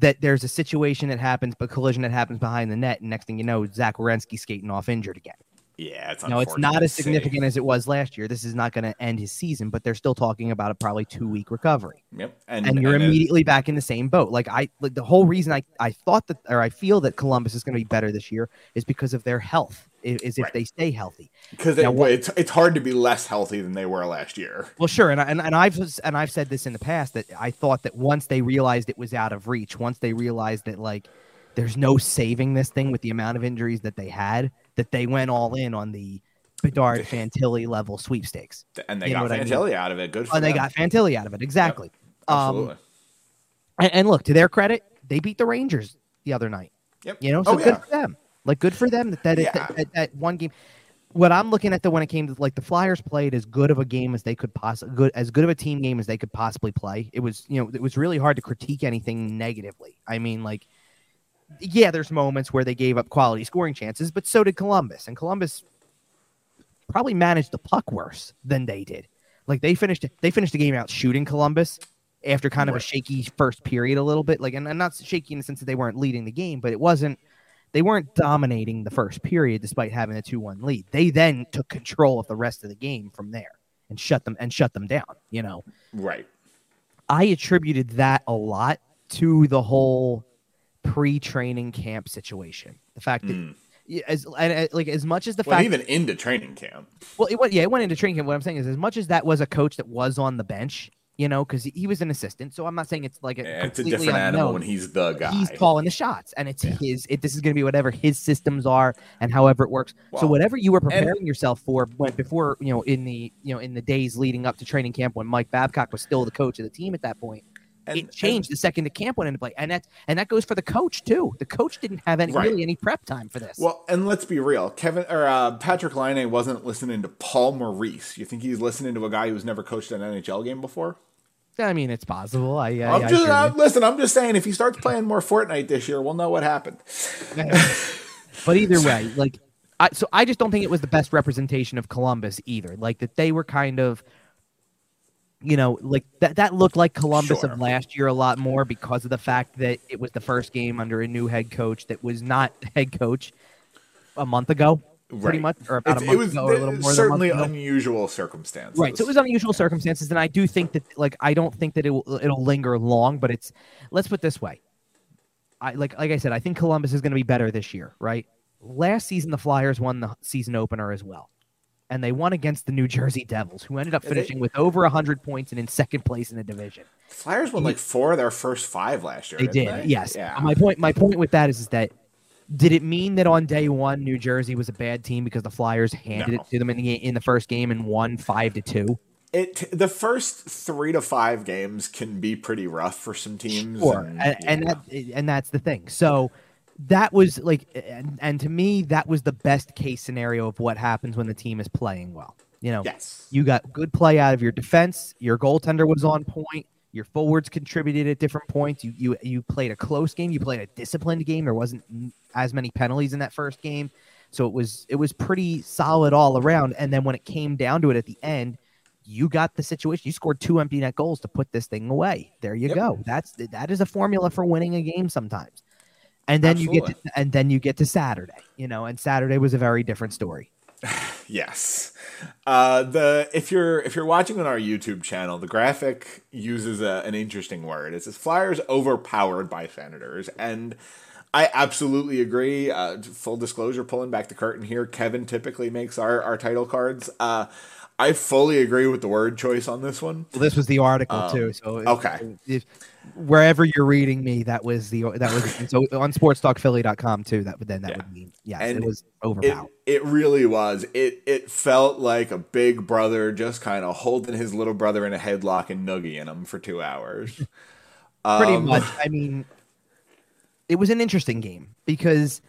That there's a situation that happens, but collision that happens behind the net, and next thing you know, Zach Werenski skating off injured again. Yeah, it's no, it's not as significant as it was last year. This is not going to end his season, but they're still talking about a probably two week recovery. Yep, and, and you're and immediately back in the same boat. Like I, like the whole reason I, I thought that, or I feel that Columbus is going to be better this year is because of their health. Is if right. they stay healthy. Because it's it's hard to be less healthy than they were last year. Well, sure, and, I, and and I've and I've said this in the past that I thought that once they realized it was out of reach, once they realized that like there's no saving this thing with the amount of injuries that they had, that they went all in on the Bedard Fantilli level sweepstakes. And they you got Fantilli I mean? out of it. Good for and them. they got Fantilli out of it. Exactly. Yep. Absolutely. Um, and, and, look, to their credit, they beat the Rangers the other night. Yep. You know, so oh, good yeah. for them. Like good for them that that, yeah. that, that, that one game. What I'm looking at the when it came to like the Flyers played as good of a game as they could possibly good as good of a team game as they could possibly play. It was you know it was really hard to critique anything negatively. I mean like yeah, there's moments where they gave up quality scoring chances, but so did Columbus. And Columbus probably managed the puck worse than they did. Like they finished they finished the game out shooting Columbus after kind of a shaky first period a little bit. Like and, and not shaky in the sense that they weren't leading the game, but it wasn't they weren't dominating the first period despite having a 2-1 lead. They then took control of the rest of the game from there and shut them and shut them down, you know. Right. I attributed that a lot to the whole pre-training camp situation. The fact that mm as and, like as much as the well, fact even into training camp. Well, it went yeah, it went into training camp. What I'm saying is, as much as that was a coach that was on the bench, you know, because he was an assistant. So I'm not saying it's like a yeah, it's a different unknown. animal when he's the guy. He's calling the shots, and it's yeah. his. It, this is going to be whatever his systems are and however it works. Well, so whatever you were preparing and, yourself for when before you know in the you know in the days leading up to training camp when Mike Babcock was still the coach of the team at that point and, it changed and, the second the camp went into play, and that and that goes for the coach too. The coach didn't have any right. really any prep time for this. Well, and let's be real, Kevin or uh, Patrik Laine wasn't listening to Paul Maurice. You think he's listening to a guy who's never coached an NHL game before? I mean, it's possible. I, I, I'm just, I listen. I'm just saying, if he starts playing more Fortnite this year, we'll know what happened. but either way, like, I, so I just don't think it was the best representation of Columbus either. Like that they were kind of you know, like that that looked like Columbus sure. of last year a lot more because of the fact that it was the first game under a new head coach that was not head coach a month ago, right. pretty much, or about it's, a month was, ago, or a little more. Certainly unusual circumstances, right? So it was unusual circumstances, and I do think that, like, I don't think that it will it'll linger long, but it's let's put this way, I like like I said, I think Columbus is going to be better this year, right? Last season, the Flyers won the season opener as well and they won against the New Jersey Devils, who ended up finishing they, with over 100 points and in second place in the division. Flyers won like four of their first five last year. They did, they? yes. Yeah. My point, my point with that is, is that did it mean that on day one New Jersey was a bad team because the Flyers handed no. it to them in the in the first game and won five to two? It the first three to five games can be pretty rough for some teams. Sure, and, and, and that and that's the thing. So that was like and, and to me that was the best case scenario of what happens when the team is playing well. You know yes. you got good play out of your defense. Your goaltender was on point. Your forwards contributed at different points. You you you played a close game. You played a disciplined game. There wasn't as many penalties in that first game. So it was it was pretty solid all around. And then when it came down to it at the end you got the situation. You scored two empty net goals to put this thing away. There you yep. go. That's that is a formula for winning a game sometimes and then Absolutely. you get to, and then you get to Saturday, you know, and Saturday was a very different story. yes. Uh, the if you're if you're watching on our YouTube channel, the graphic uses a, an interesting word. It says Flyers overpowered by Senators, and I absolutely agree. Uh, full disclosure, pulling back the curtain here, Kevin typically makes our, our title cards. Uh, I fully agree with the word choice on this one. Well, this was the article um, too. So okay, if, wherever you're reading me, that was the that was so on sportstalkphilly.com too. That would then that yeah. would mean yeah, and it was overpowered. It, it really was. It it felt like a big brother just kind of holding his little brother in a headlock and nugging him for two hours. Pretty um, much. I mean, it was an interesting game because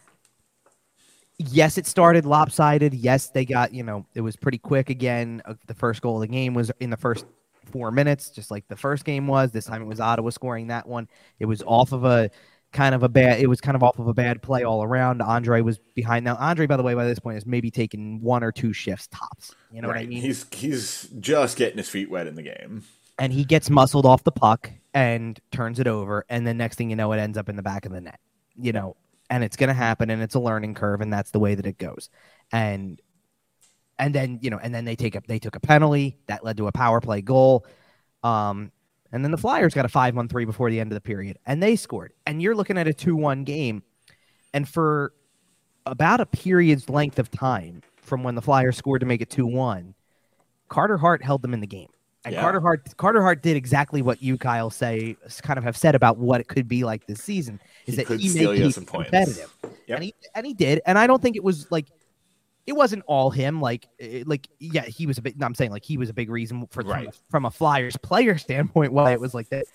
yes, it started lopsided. Yes, they got, you know, it was pretty quick again. Uh, the first goal of the game was in the first four minutes, just like the first game was. This time it was Ottawa scoring that one. It was off of a kind of a bad, it was kind of off of a bad play all around. Andrae was behind. Now, Andrae, by the way, by this point, is maybe taking one or two shifts tops. You know right. what I mean? He's, he's just getting his feet wet in the game. And he gets muscled off the puck and turns it over. And then next thing you know, it ends up in the back of the net. You know, and it's going to happen and it's a learning curve and that's the way that it goes and and then you know and then they take up they took a penalty that led to a power play goal um and then the flyers got a 5 on 3 before the end of the period and they scored and you're looking at a 2-1 game and for about a period's length of time from when the flyers scored to make it 2-1 carter hart held them in the game and yeah. Carter Hart Carter Hart did exactly what you Kyle say kind of have said about what it could be like this season is he that he made you some competitive. Yep. And he and he did. And I don't think it was like it wasn't all him like like yeah, he was a bit no, I'm saying like he was a big reason for right. from, a, from a Flyers player standpoint why it was like that.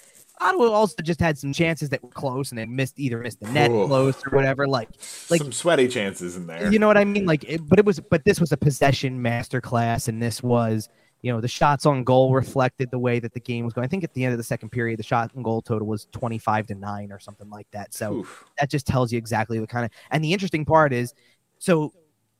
Ottawa also just had some chances that were close and they missed either missed the net Ooh. close or whatever. Like, like some sweaty chances in there. You know what I mean? Like, it, but it was, but this was a possession masterclass, and this was you know, the shots on goal reflected the way that the game was going. I think at the end of the second period, the shot and goal total was 25 to 9 or something like that. So Oof. that just tells you exactly the kind of. And the interesting part is so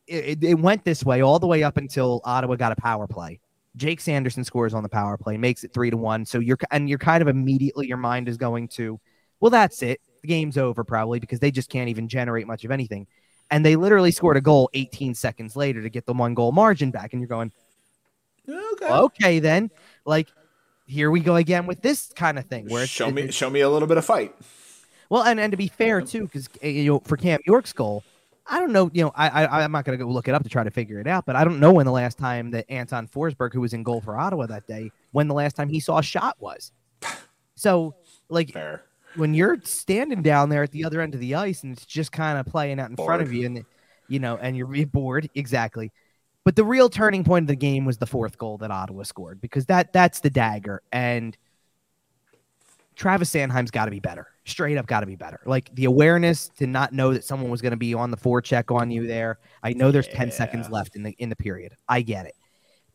it, it, went this way all the way up until Ottawa got a power play. Jake Sanderson scores on the power play, makes it 3 to 1. So you're, and you're kind of immediately, your mind is going to, well, that's it. The game's over probably because they just can't even generate much of anything. And they literally scored a goal 18 seconds later to get the one goal margin back. And you're going, Okay. Okay, then. Like, here we go again with this kind of thing. Where show me, show me a little bit of fight. Well, and, and to be fair too, because eh, you know, for Cam York's goal, I don't know. You know, I, I I'm not gonna go look it up to try to figure it out, but I don't know when the last time that Anton Forsberg, who was in goal for Ottawa that day, when the last time he saw a shot was. So, like, Fair. when you're standing down there at the other end of the ice and it's just kind of playing out in bored. front of you, and you know, and you're bored, exactly. But the real turning point of the game was the fourth goal that Ottawa scored because that that's the dagger. And Travis Sanheim's got to be better. Straight up, got to be better. Like the awareness to not know that someone was going to be on the forecheck on you there. I know there's yeah. ten seconds left in the in the period. I get it,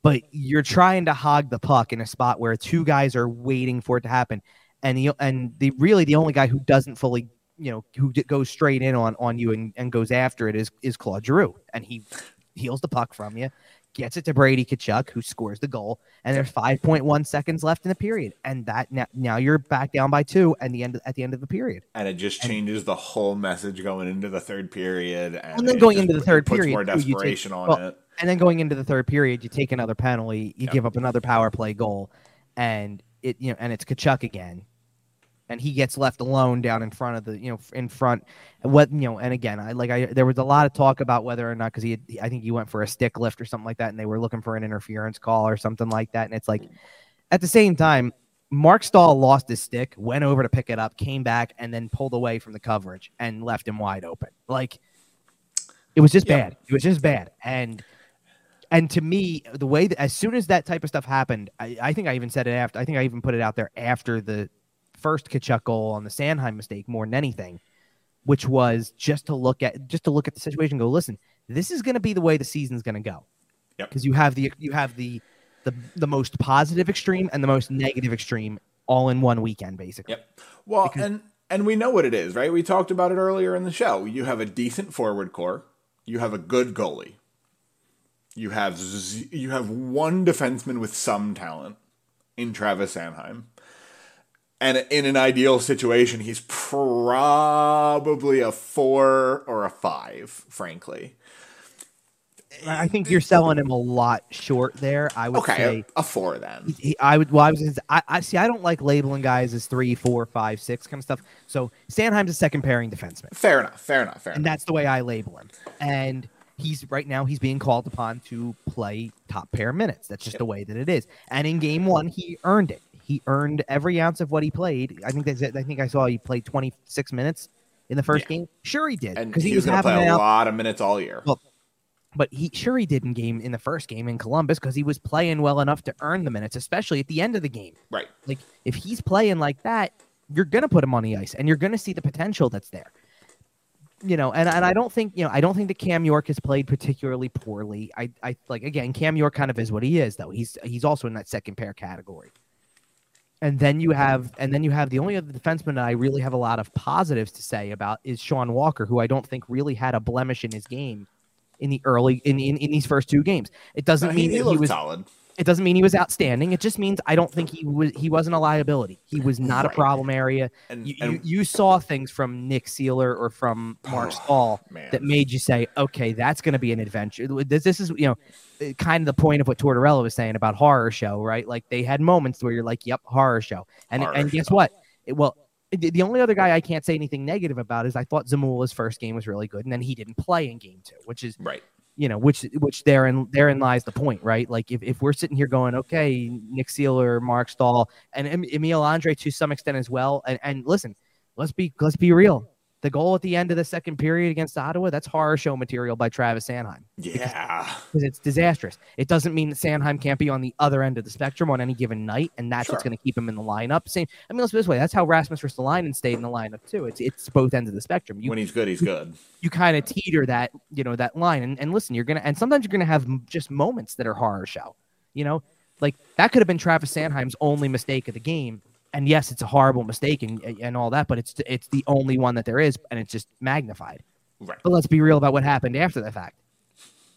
but you're trying to hog the puck in a spot where two guys are waiting for it to happen, and the and the really the only guy who doesn't fully you know who goes straight in on on you and, and goes after it is is Claude Giroux, and he heals the puck from you, gets it to Brady Tkachuk, who scores the goal, and there's 5.1 seconds left in the period, and that now, now you're back down by two, and the end at the end of the period, and it just changes and, the whole message going into the third period, and, and then going into the third puts period, more desperation take, on well, it, and then going into the third period, you take another penalty, you yep. give up another power play goal, and it you know, and it's Tkachuk again, and he gets left alone down in front of the you know in front what you know and again i like i there was a lot of talk about whether or not because he had, i think he went for a stick lift or something like that and they were looking for an interference call or something like that and it's like at the same time marc staal lost his stick went over to pick it up came back and then pulled away from the coverage and left him wide open. Like it was just bad. It was just bad. And and to me, the way that as soon as that type of stuff happened, I, I think I even said it after. I think I even put it out there after the first Tkachuk goal on the Sanheim mistake more than anything, which was just to look at just to look at the situation. go, listen, this is going to be the way the season's going to go. Because you have the you have the the the most positive extreme and the most negative extreme all in one weekend, basically. Yep. Well, because, and and we know what it is, right? We talked about it earlier in the show. You have a decent forward core. You have a good goalie. You have z- you have one defenseman with some talent in Travis Sanheim. And in an ideal situation, he's probably a four or a five, frankly. I think you're selling him a lot short there. I would Okay, say a, a four then. he- I would. Well, I was. gonna I, I see. I don't like labeling guys as three, four, five, six kind of stuff. So Sanheim's a second pairing defenseman, Fair enough. Fair enough. Fair and enough. that's the way I label him. And he's right now he's being called upon to play top pair minutes. That's just the way that it is. And in game one, he earned it. He earned every ounce of what he played. I think that's it. I think I saw he played 26 minutes in the first Yeah. game. Sure, he did because he, he, was going to having play a lot of minutes all year. Well, but he sure he did in game in the first game in Columbus because he was playing well enough to earn the minutes, especially at the end of the game. right. Like if he's playing like that, you're gonna put him on the ice and you're gonna see the potential that's there. You know, and, and I don't think you know I don't think that Cam York has played particularly poorly. I I like again Cam York kind of is what he is though. He's he's also in that second pair category. And then you have and then you have the only other defenseman that I really have a lot of positives to say about is Sean Walker, who I don't think really had a blemish in his game in the early in in, in these first two games. It doesn't No, mean he, he he was solid. It doesn't mean he was outstanding. It just means I don't think he was he wasn't a liability. He was not a problem area. And, You, and you, you saw things from Nick Seeler or from Mark Oh, Staal man. that made you say, okay, that's going to be an adventure. This, this is, you know, uh, kind of the point of what Tortorella was saying about horror show, right? Like they had moments where you're like, yep, horror show. And Horror and guess show. what? It- well, the the only other guy I can't say anything negative about is I thought Zamula's first game was really good, and then he didn't play in game two, which is right. You know, which which therein therein lies the point, right? Like if, if we're sitting here going, okay, Nick Seeler, Marc Staal, and Em- Emil Andrae to some extent as well, and and listen, let's be let's be real. The goal at the end of the second period against Ottawa, that's horror show material by Travis Sanheim Yeah. because it's disastrous. It doesn't mean that Sanheim can't be on the other end of the spectrum on any given night, and that's what's going to keep him in the lineup. Same, I mean, let's put it this way: that's how Rasmus Ristolainen stayed in the lineup too. It's it's both ends of the spectrum. You when he's good, he's good. you kind of teeter that you know that line and, and listen you're gonna and sometimes you're gonna have just moments that are horror show you know like that could have been travis sanheim's only mistake of the game and yes it's a horrible mistake and, and all that but it's it's the only one that there is and it's just magnified Right. but let's be real about what happened after the fact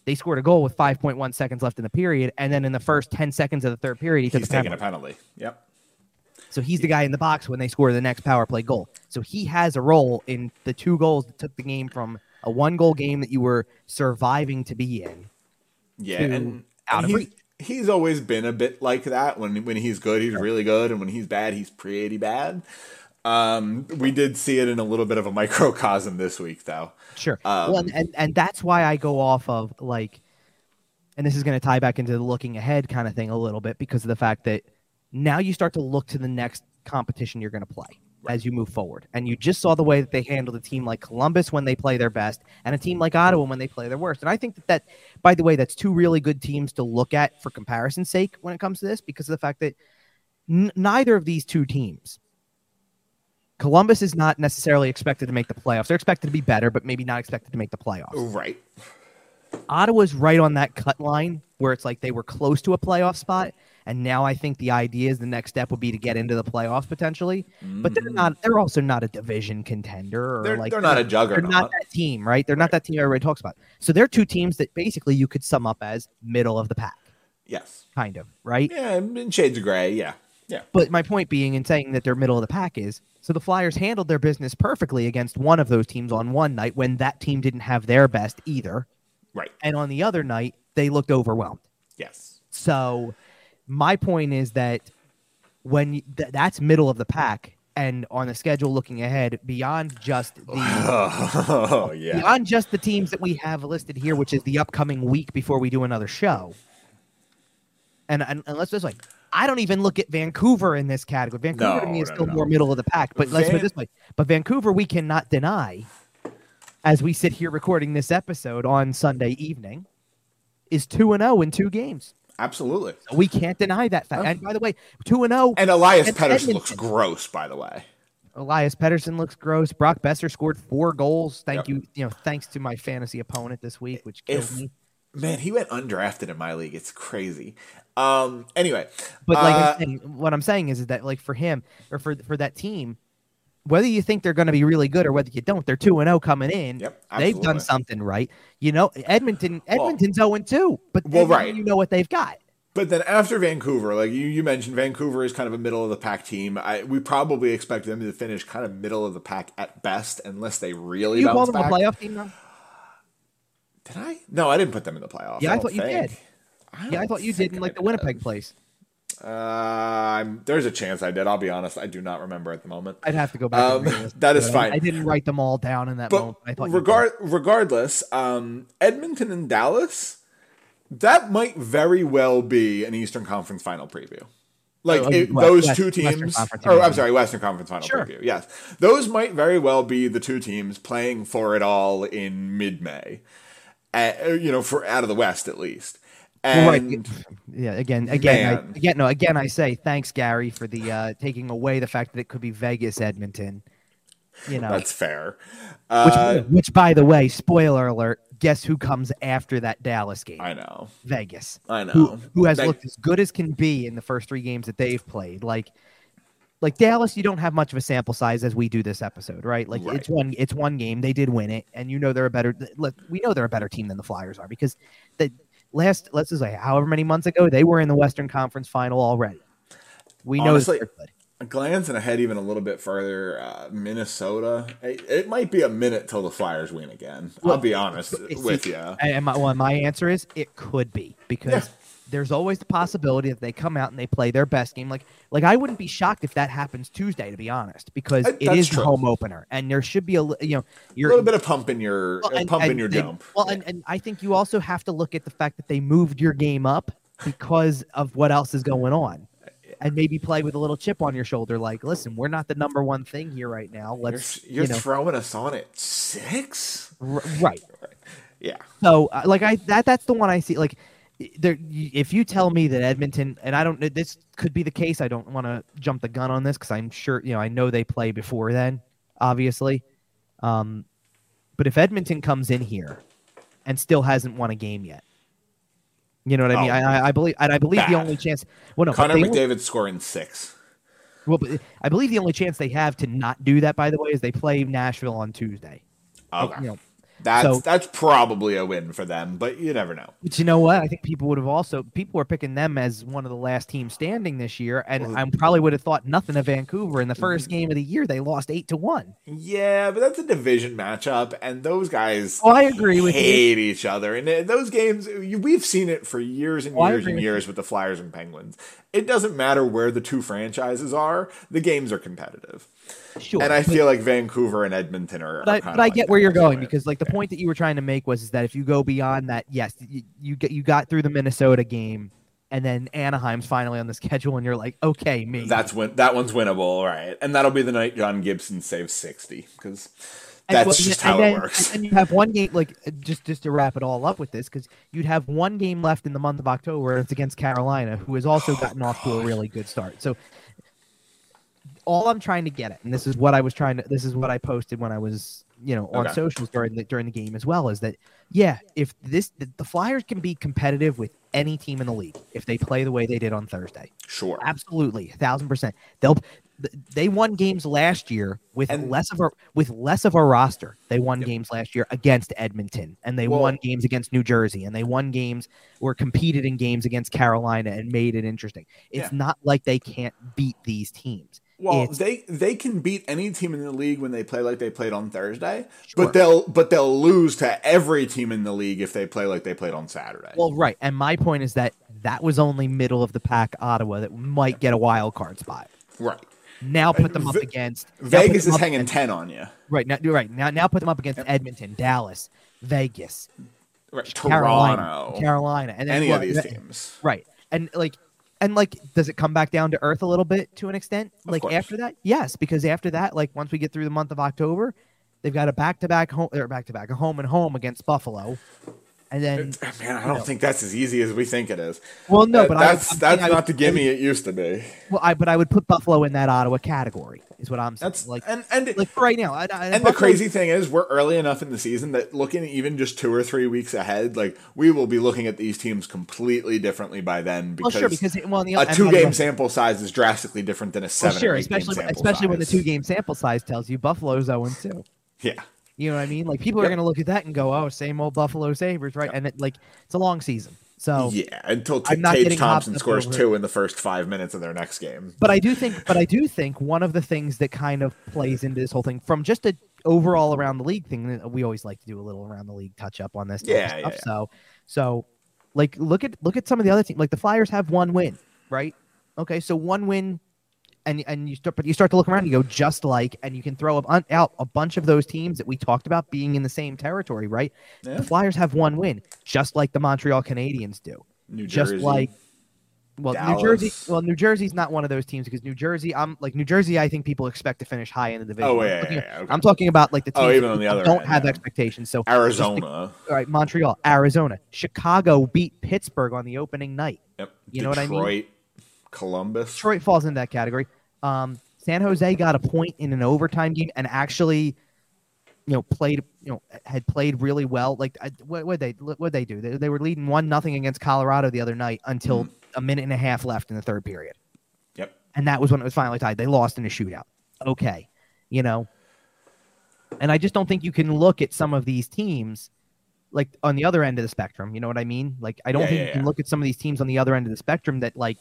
they scored a goal with 5.1 seconds left in the period and then in the first 10 seconds of the third period he took He's a taking a penalty. penalty. Yep. So he's the guy in the box when they score the next power play goal. So he has a role in the two goals that took the game from a one goal game that you were surviving to be in. Yeah. to And, out of reach. He's always been a bit like that. When when he's good, he's really good, and when he's bad, he's pretty bad. Um, we did see it in a little bit of a microcosm this week, though. Sure. Um, well, and, and and that's why I go off of like, and this is going to tie back into the looking ahead kind of thing a little bit because of the fact that now you start to look to the next competition you're going to play as you move forward, and you just saw the way that they handled a team like Columbus when they play their best, and a team like Ottawa when they play their worst. And I think that that, by the way, that's two really good teams to look at for comparison's sake when it comes to this because of the fact that n- neither of these two teams. Columbus is not necessarily expected to make the playoffs. They're expected to be better, but maybe not expected to make the playoffs. Right. Ottawa's right on that cut line where it's like they were close to a playoff spot, and now I think the idea is the next step would be to get into the playoffs potentially. But they're mm. not. They're also not a division contender, or. They're- like they're not a juggernaut. They're not that team, right? They're not that team everybody talks about. So they're two teams that basically you could sum up as middle of the pack, Yes. kind of, right? Yeah, in shades of gray. Yeah. Yeah. But my point being in saying that they're middle of the pack is so the Flyers handled their business perfectly against one of those teams on one night when that team didn't have their best either. Right. And on the other night, they looked overwhelmed. Yes. So my point is that when th- that's middle of the pack and on the schedule looking ahead beyond just the Oh yeah. beyond just the teams that we have listed here, which is the upcoming week before we do another show. And, and, and let's just like, I don't even look at Vancouver in this category. Vancouver to me is no, still no. more middle of the pack. But let's put it this way. But Vancouver, we cannot deny, as we sit here recording this episode on Sunday evening, is two and zero in two games. Absolutely. We can't deny that fact. Oh. And by the way, two and zero. And Elias Edmonton. looks gross, by the way. Elias Pettersson looks gross. Brock Boeser scored four goals. Thank Yep. you. You know, thanks to my fantasy opponent this week, which killed If me. man, he went undrafted in my league. It's crazy. Um. Anyway, But like uh, I'm saying, what I'm saying is that like for him or for for that team, whether you think they're going to be really good or whether you don't, they're two and zero coming in. Yep, They've done something right. You know, Edmonton. Well- Edmonton's zero and two, but Well, right. You know what they've got. But then after Vancouver, like you, you mentioned, Vancouver is kind of a middle of the pack team. I, we probably expect them to finish kind of middle of the pack at best, unless they really You call them back. a playoff team now? Did I? No, I didn't put them in the playoffs. Yeah, I, don't thought you did. I Yeah, I thought you did in like the Winnipeg place. Uh, I'm, there's a chance I did. I'll be honest. I do not remember at the moment. I'd have to go back. Um, and read this, that is fine. I didn't write them all down in that But moment. I thought regard regardless, um, Edmonton and Dallas, that might very well be an Eastern Conference Final preview. Like Oh, it, West- those West- two teams, or I'm sorry, Western Conference Final Sure. preview. Yes, those might very well be the two teams playing for it all in mid-May. Uh, you know, for out of the West at least. Well, right. Yeah, again, again, I, again, no, again, I say thanks, Gary, for the uh, taking away the fact that it could be Vegas, Edmonton. You know, that's fair. which, Uh, which, by the way, spoiler alert, guess who comes after that Dallas game? I know. Vegas, I know. who, who has looked as good as can be in the first three games that they've played. Like, like Dallas, you don't have much of a sample size as we do this episode, right? Like, Right. it's one, it's one game. They did win it, and you know they're a better. Look, we know they're a better team than the Flyers are because the last, let's just say, however many months ago, they were in the Western Conference Final already. We know Honestly, that they're glancing ahead even a little bit further, uh, Minnesota. It, it might be a minute till the Flyers win again. I'll be honest with you. And and my, well, my answer is it could be because Yeah. There's always the possibility that they come out and they play their best game. Like, like I wouldn't be shocked if that happens Tuesday, to be honest, because Uh, it the true. home opener, and there should be a you know A you're little bit of pump in your well, and- pump in your they- jump. Well, and, and I think you also have to look at the fact that they moved your game up because of what else is going on. And maybe play with a little chip on your shoulder, like, listen, we're not the number one thing here right now. Let's, you're you know, throwing us on at six. r- right. Yeah, So, uh, like, I that that's the one I see. Like, there, if you tell me that Edmonton, and I don't, know this could be the case. I don't want to jump the gun on this because I'm sure, you know, I know they play before then, obviously. Um, but if Edmonton comes in here and still hasn't won a game yet, you know what I mean? Oh. I, I, believe, and I believe the only chance. Well, no, Connor McDavid scoring six. well, but I believe the only chance they have to not do that, by the way, is they play Nashville on Tuesday. Okay, You know, that's so- that's probably a win for them, but you never know. But you know what? I think people would have also people were picking them as one of the last teams standing this year, and Well- I probably would have thought nothing of Vancouver in the first game of the year. They lost eight to one. Yeah, but that's a division matchup, and those guys Oh, I agree with you. hate each other. And uh, those games, we've seen it for years and Oh, years and years with the Flyers and Penguins. It doesn't matter where the two franchises are; the games are competitive. Sure, and I feel like Vancouver and Edmonton are. But I, are but I get where you're going because like the point that you were trying to make was is that if you go beyond that, yes, you, you get you got through the Minnesota game, and then Anaheim's finally on the schedule, and you're like, okay, me. that's win- that one's winnable, right? And that'll be the night John Gibson saves sixty because that's well, just and how then, it works. And then you have one game, like uh, just just to wrap it all up with this, because you'd have one game left in the month of October, and it's against Carolina, who has also gotten off to a really good start. So all I'm trying to get at, and this is what I was trying to, this is what I posted when I was, you know, on Okay. socials during the during the game as well, is that yeah, if this the, Flyers can be competitive with any team in the league if they play the way they did on Thursday. Sure. Absolutely, thousand percent. They'll th- they won games last year with And- less of a with less of a roster. They won games last year against Edmonton, and they Well- won games against New Jersey, and they won games or competed in games against Carolina and made it interesting. It's Yeah. not like they can't beat these teams. Well, It's- they they can beat any team in the league when they play like they played on Thursday, Sure. but they'll but they'll lose to every team in the league if they play like they played on Saturday. Well, right, and my point is that that was only middle of the pack Ottawa that might get a wild card spot. right. Now put them up against Vegas is hanging against- ten on you. Right now, right now. Now put them up against Edmonton, Dallas, Vegas, Right. Carolina, Toronto. Carolina, and then any well, of these that- teams. right? And like, and like, does it come back down to earth a little bit to an extent? Of Like course. after that, yes, because after that, like once we get through the month of October, they've got a back-to-back home or back-to-back a home and home against Buffalo, and then Man, I don't know. think that's as easy as we think it is. well, no, but would- that's I'm that's not would- the gimme it used to be. Well, I but I would put Buffalo in that Ottawa category. Is what I'm saying. That's like, and and like right now. I, I, and the crazy thing is, we're early enough in the season that looking even just two or three weeks ahead, like we will be looking at these teams completely differently by then Well, because, sure, because well, the, a and the two-game sample size is drastically different than a Well, seven. sure, or eight-game especially especially when the two game sample size tells you Buffalo's 0 2. Yeah, You know what I mean? Like people are going to look at that and go, "Oh, same old Buffalo Sabres, right?" And it, like it's a long season, So yeah, until T- Tage Thompson scores over- two in the first five minutes of their next game. but I do think, but I do think one of the things that kind of plays into this whole thing, from just a overall around the league thing, that we always like to do a little around the league touch up on this. Yeah, stuff. yeah, yeah. So, so like look at look at some of the other teams. Like the Flyers have one win, right? Okay, so one win, and and you start, but you start to look around, and you go just like, and you can throw up, out a bunch of those teams that we talked about being in the same territory, right? Yeah. The Flyers have one win, just like the Montreal Canadiens do New just Jersey, like well Dallas. new jersey well new jersey's not one of those teams because new jersey i'm like new jersey i think people expect to finish high in the division Oh, I'm yeah, talking- yeah, yeah, okay. i'm talking about like the oh, teams Oh, even on the other don't end, have expectations so Arizona. all right montreal arizona chicago beat pittsburgh on the opening night Yep. You know what I mean? Columbus. detroit falls into that category um san jose got a point in an overtime game and actually you know played you know had played really well like I- what what they what they do they, they were leading one nothing against colorado the other night until a minute and a half left in the third period Yep. and that was when it was finally tied. They lost in a shootout. Okay, you know, and I just don't think you can look at some of these teams like on the other end of the spectrum. You know what I mean? Like I don't Yeah, think yeah, you can yeah. look at some of these teams on the other end of the spectrum that like,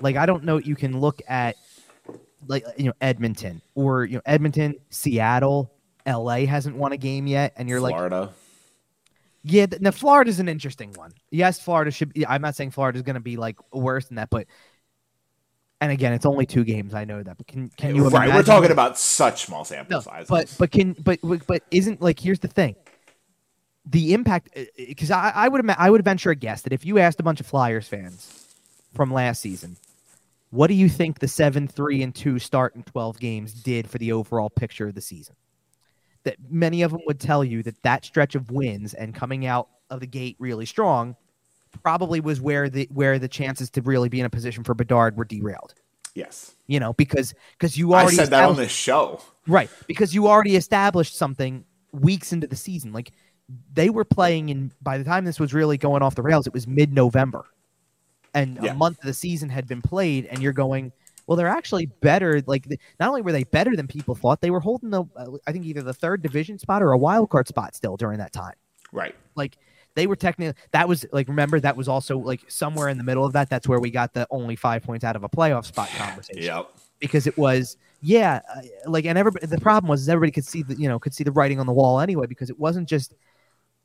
like I don't know. You can look at like you know Edmonton or you know Edmonton, Seattle, L.A. hasn't won a game yet, and you're like, Florida. yeah, th- now Florida's an interesting one. Yes, Florida should be. I'm not saying Florida's going to be like worse than that, but and again, it's only two games. I know that, but can can you? right. We're talking about such small sample no, sizes. but but can but but isn't like here's the thing. The impact, uh, uh, because I, I would I would venture a guess that if you asked a bunch of Flyers fans from last season, what do you think the seven three and two start in twelve games did for the overall picture of the season? That many of them would tell you that that stretch of wins and coming out of the gate really strong probably was where the where the chances to really be in a position for Bedard were derailed. yes. You know, because because you I already said that on this show. Right, because you already established something weeks into the season. Like they were playing in by the time this was really going off the rails, it was mid-November. And Yeah. a month of the season had been played and you're going, well they're actually better like not only were they better than people thought, they were holding the uh, I think either the third division spot or a wild card spot still during that time. Right. Like they were technically that was like remember that was also like somewhere in the middle of that that's where we got the only 5 points out of a playoff spot conversation Yep. because it was yeah uh, like and everybody the problem was is everybody could see the you know could see the writing on the wall anyway because it wasn't just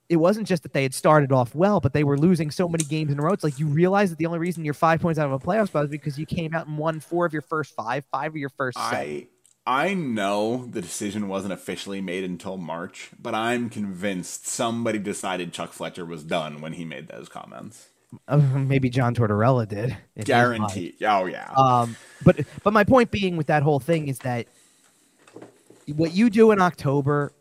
it wasn't just that they had started off well but they were losing so many games in a row it's like you realize that the only reason you're five points out of a playoff spot is because you came out and won four of your first five five of your first seven. I I know the decision wasn't officially made until March, but I'm convinced somebody decided Chuck Fletcher was done when he made those comments. Uh, maybe john tortorella did. Guaranteed. Oh yeah. Um, but but my point being with that whole thing is that what you do in October,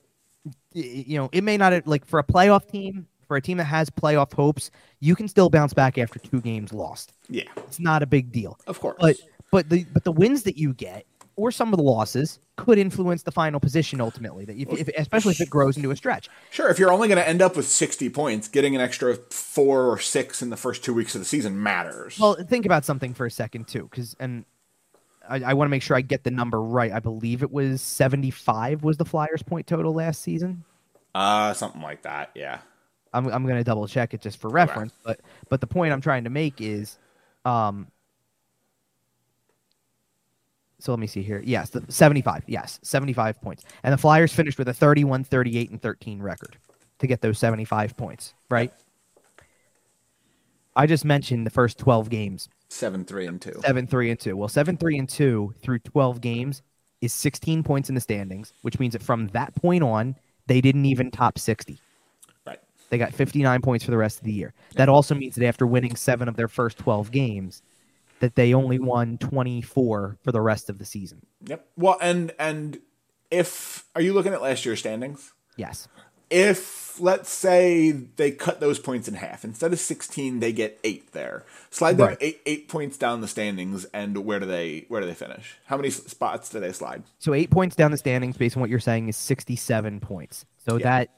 you know, it may not like for a playoff team, for a team that has playoff hopes, you can still bounce back after two games lost. yeah. It's not a big deal. Of course. But but the but the wins that you get or some of the losses could influence the final position ultimately. That if, if especially if it grows into a stretch. Sure, if you're only going to end up with 60 points, getting an extra four or six in the first two weeks of the season matters. Well, think about something for a second too, because and I, I want to make sure I get the number right. I believe it was seventy-five was the Flyers' point total last season. uh, something like that. Yeah. I'm I'm going to double check it just for reference, but but the point I'm trying to make is, um. So let me see here. Yes, the 75. Yes, 75 points. And the Flyers finished with a 31, 38, and 13 record to get those 75 points, right? I just mentioned the first 12 games. Seven, three, and two. Seven, three, and two. Well, seven, three, and two through twelve games is sixteen points in the standings, which means that from that point on, they didn't even top sixty. Right. They got fifty-nine points for the rest of the year. That also means that after winning seven of their first twelve games, that they only won twenty-four for the rest of the season. Yep. Well, and and if are you looking at last year's standings? Yes. If let's say they cut those points in half, instead of 16, they get eight there. Slide them Right. eight eight points down the standings, and where do they where do they finish? How many spots do they slide? So eight points down the standings, based on what you're saying, is sixty-seven points. So Yeah. that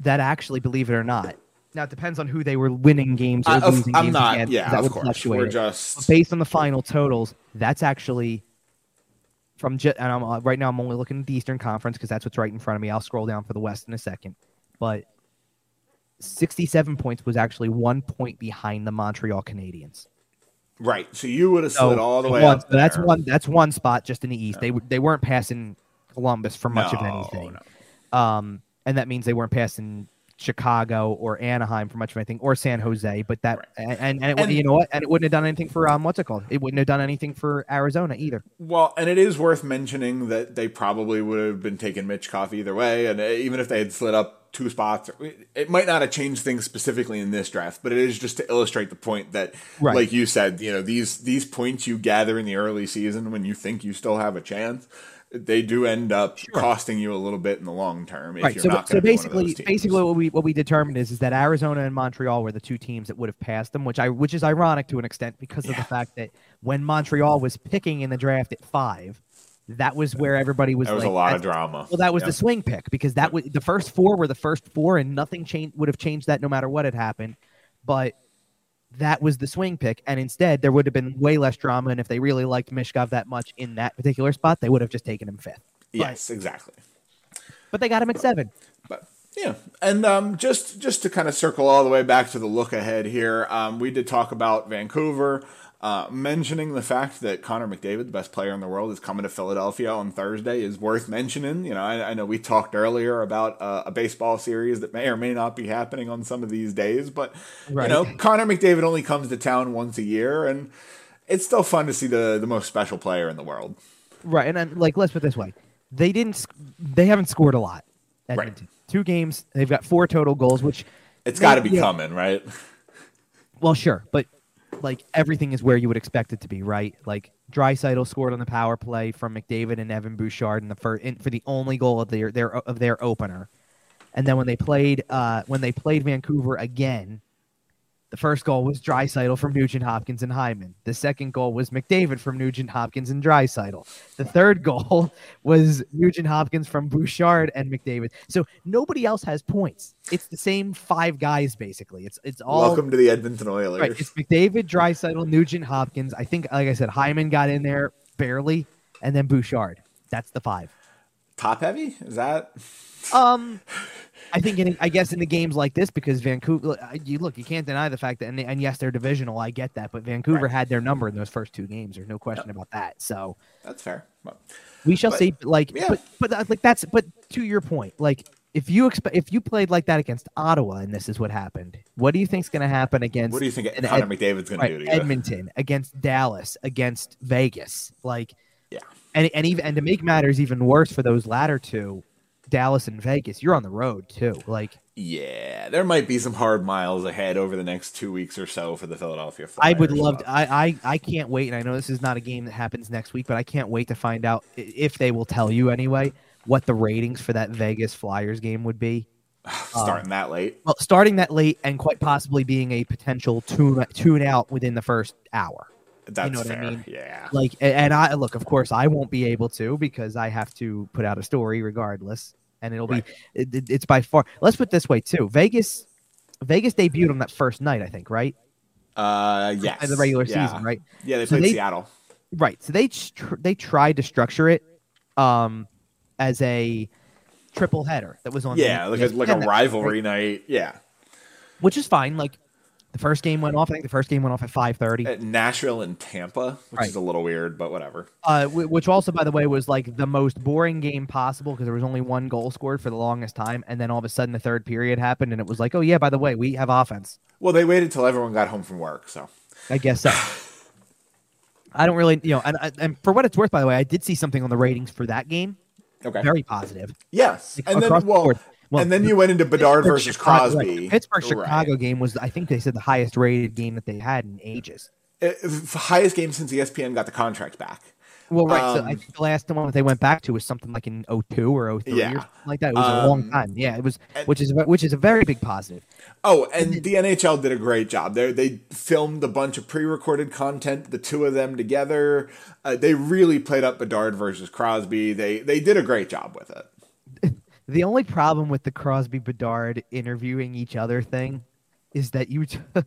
that actually, believe it or not, now it depends on who they were winning games or Uh, losing I'm games not. against, Yeah, that of would course. fluctuate We're just But based on the final totals, that's actually from ju- and I'm uh, right now I'm only looking at the Eastern Conference because that's what's right in front of me. I'll scroll down for the West in a second, but 67 points was actually one point behind the Montreal Canadiens. Right. So you would have slid So, all the way one, up. so that's one. That's one spot just in the East. They they weren't passing Columbus for much of anything. no. Um, and that means they weren't passing Chicago or Anaheim for much of anything, or San Jose. But that Right. and and, and, it, And- you know what? And it wouldn't have done anything for um, what's it called? It wouldn't have done anything for Arizona either. Well, and it is worth mentioning that they probably would have been taking Michkov either way, and uh, even if they had slid up two spots, it might not have changed things specifically in this draft, but it is just to illustrate the point that, Right. like you said, you know these these points you gather in the early season when you think you still have a chance, they do end up costing you a little bit in the long term if right. you're So, not so going to be one of basically, basically, what we what we determined is is that Arizona and Montreal were the two teams that would have passed them, which I which is ironic to an extent because of the fact that when Montreal was picking in the draft at five, that was where everybody was. There was like, a lot of drama. Well, that was Yeah. the swing pick because that was the first four were the first four, and nothing changed would have changed that no matter what had happened. But that was the swing pick, and instead there would have been way less drama. And if they really liked Michkov that much in that particular spot, they would have just taken him fifth. Yes, exactly. But they got him at seven. But yeah, and um, just just to kind of circle all the way back to the look ahead here, um, we did talk about Vancouver, uh, mentioning the fact that Connor McDavid, the best player in the world, is coming to Philadelphia on Thursday is worth mentioning. You know, I, I know we talked earlier about uh, a baseball series that may or may not be happening on some of these days, but Right. you know, Connor McDavid only comes to town once a year, and it's still fun to see the the most special player in the world. Right, and then, like let's put it this way: they didn't. They haven't scored a lot. Right. Two games. They've got four total goals, which It's got to be Yeah. coming, right? Well, sure, but like everything is where you would expect it to be, right? Like Draisaitl scored on the power play from McDavid and Evan Bouchard in the first in, for the only goal of their their of their opener, and then when they played uh, when they played Vancouver again, the first goal was Draisaitl from Nugent Hopkins and Hyman. The second goal was McDavid from Nugent Hopkins and Draisaitl. The third goal was Nugent Hopkins from Bouchard and McDavid. So nobody else has points. It's the same five guys basically. It's it's all Welcome to the Edmonton Oilers. Right. It's McDavid, Draisaitl, Nugent, Hopkins. I think, like I said, Hyman got in there barely, and then Bouchard. That's the five. Top heavy? Is that? Um, I think, in, I guess in the games like this, because Vancouver, you look, you can't deny the fact that, and, and yes, they're divisional. I get that, but Vancouver Right. had their number in those first two games. There's no question about that. So That's fair. Well, we shall But- see. Like, yeah. but but uh, like that's but to your point, like. If you expect, if you played like that against Ottawa, and this is what happened, what do you think's going to happen against? What do you think Connor Ed- McDavid's going right, to do to you? Edmonton against Dallas against Vegas. Like. And and even and to make matters even worse for those latter two, Dallas and Vegas, you're on the road too. Like, Yeah, there might be some hard miles ahead over the next two weeks or so for the Philadelphia I would love. To, I, I I can't wait, and I know this is not a game that happens next week, but I can't wait to find out if they will tell you anyway what the ratings for that Vegas Flyers game would be. starting that late. Well, starting that late and quite possibly being a potential tune tune out within the first hour. That's know what I mean? Yeah. like and i look of course i won't be able to because i have to put out a story regardless and it'll Right. be it, it- it's by far let's put it this way too vegas vegas debuted on that first night i think right Uh, yes. in the regular Yeah. season right Yeah, they So played they- Seattle. right so they tr- they tried to structure it um as a triple header that was on Yeah, the, like a, like a rivalry night. Yeah, which is fine like the first game went off i think the first game went off at 5.30 at Nashville and Tampa, which Right. is a little weird, but whatever. uh, wh- which also, by the way, was like the most boring game possible because there was only one goal scored for the longest time, and then all of a sudden the third period happened, and it was like, oh yeah, by the way, we have offense. Well, they waited till everyone got home from work, so I guess so. I don't really, you know, and, and for what it's worth, by the way, I did see something on the ratings for that game, okay. very positive. yes, Like, and then well, board. Well, and then you went into Bedard Pittsburgh, versus Chicago- Crosby. the Pittsburgh Right. Chicago game was, I think they said the highest rated game that they had in ages. Uh, highest game since ESPN got the contract back. Well, right. so I Um, think the last one that they went back to was something like in 02 or 03 Yeah. or something like that. It was a long Um, time. Yeah, it was, and- which is which is a very big positive. Oh, and the NHL did a great job. They they filmed a bunch of pre-recorded content, the two of them together. Uh, they really played up Bedard versus Crosby. They they did a great job with it. The only problem with the Crosby Bedard interviewing each other thing is that you,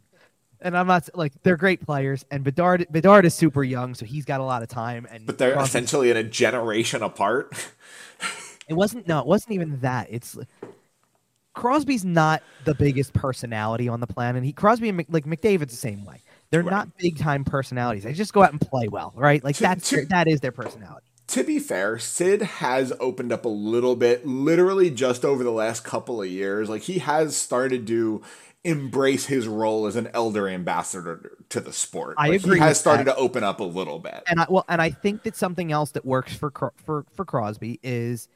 and I'm not like they're great players, and Bedard Bedard is super young, so he's got a lot of time. And But they're Crosby- essentially in a generation apart. it wasn't no, it wasn't even that. It's Crosby's not the biggest personality on the planet. He Crosby and Mc, like McDavid's the same way. They're Right. not big time personalities. They just go out and play well, right? Like To- that's to- their, that is their personality. To be fair, Sid has opened up a little bit, literally just over the last couple of years. Like he has started to embrace his role as an elder ambassador to the sport. I Like, agree He has started that. to open up a little bit. And I well, and I think that something else that works for for for Crosby is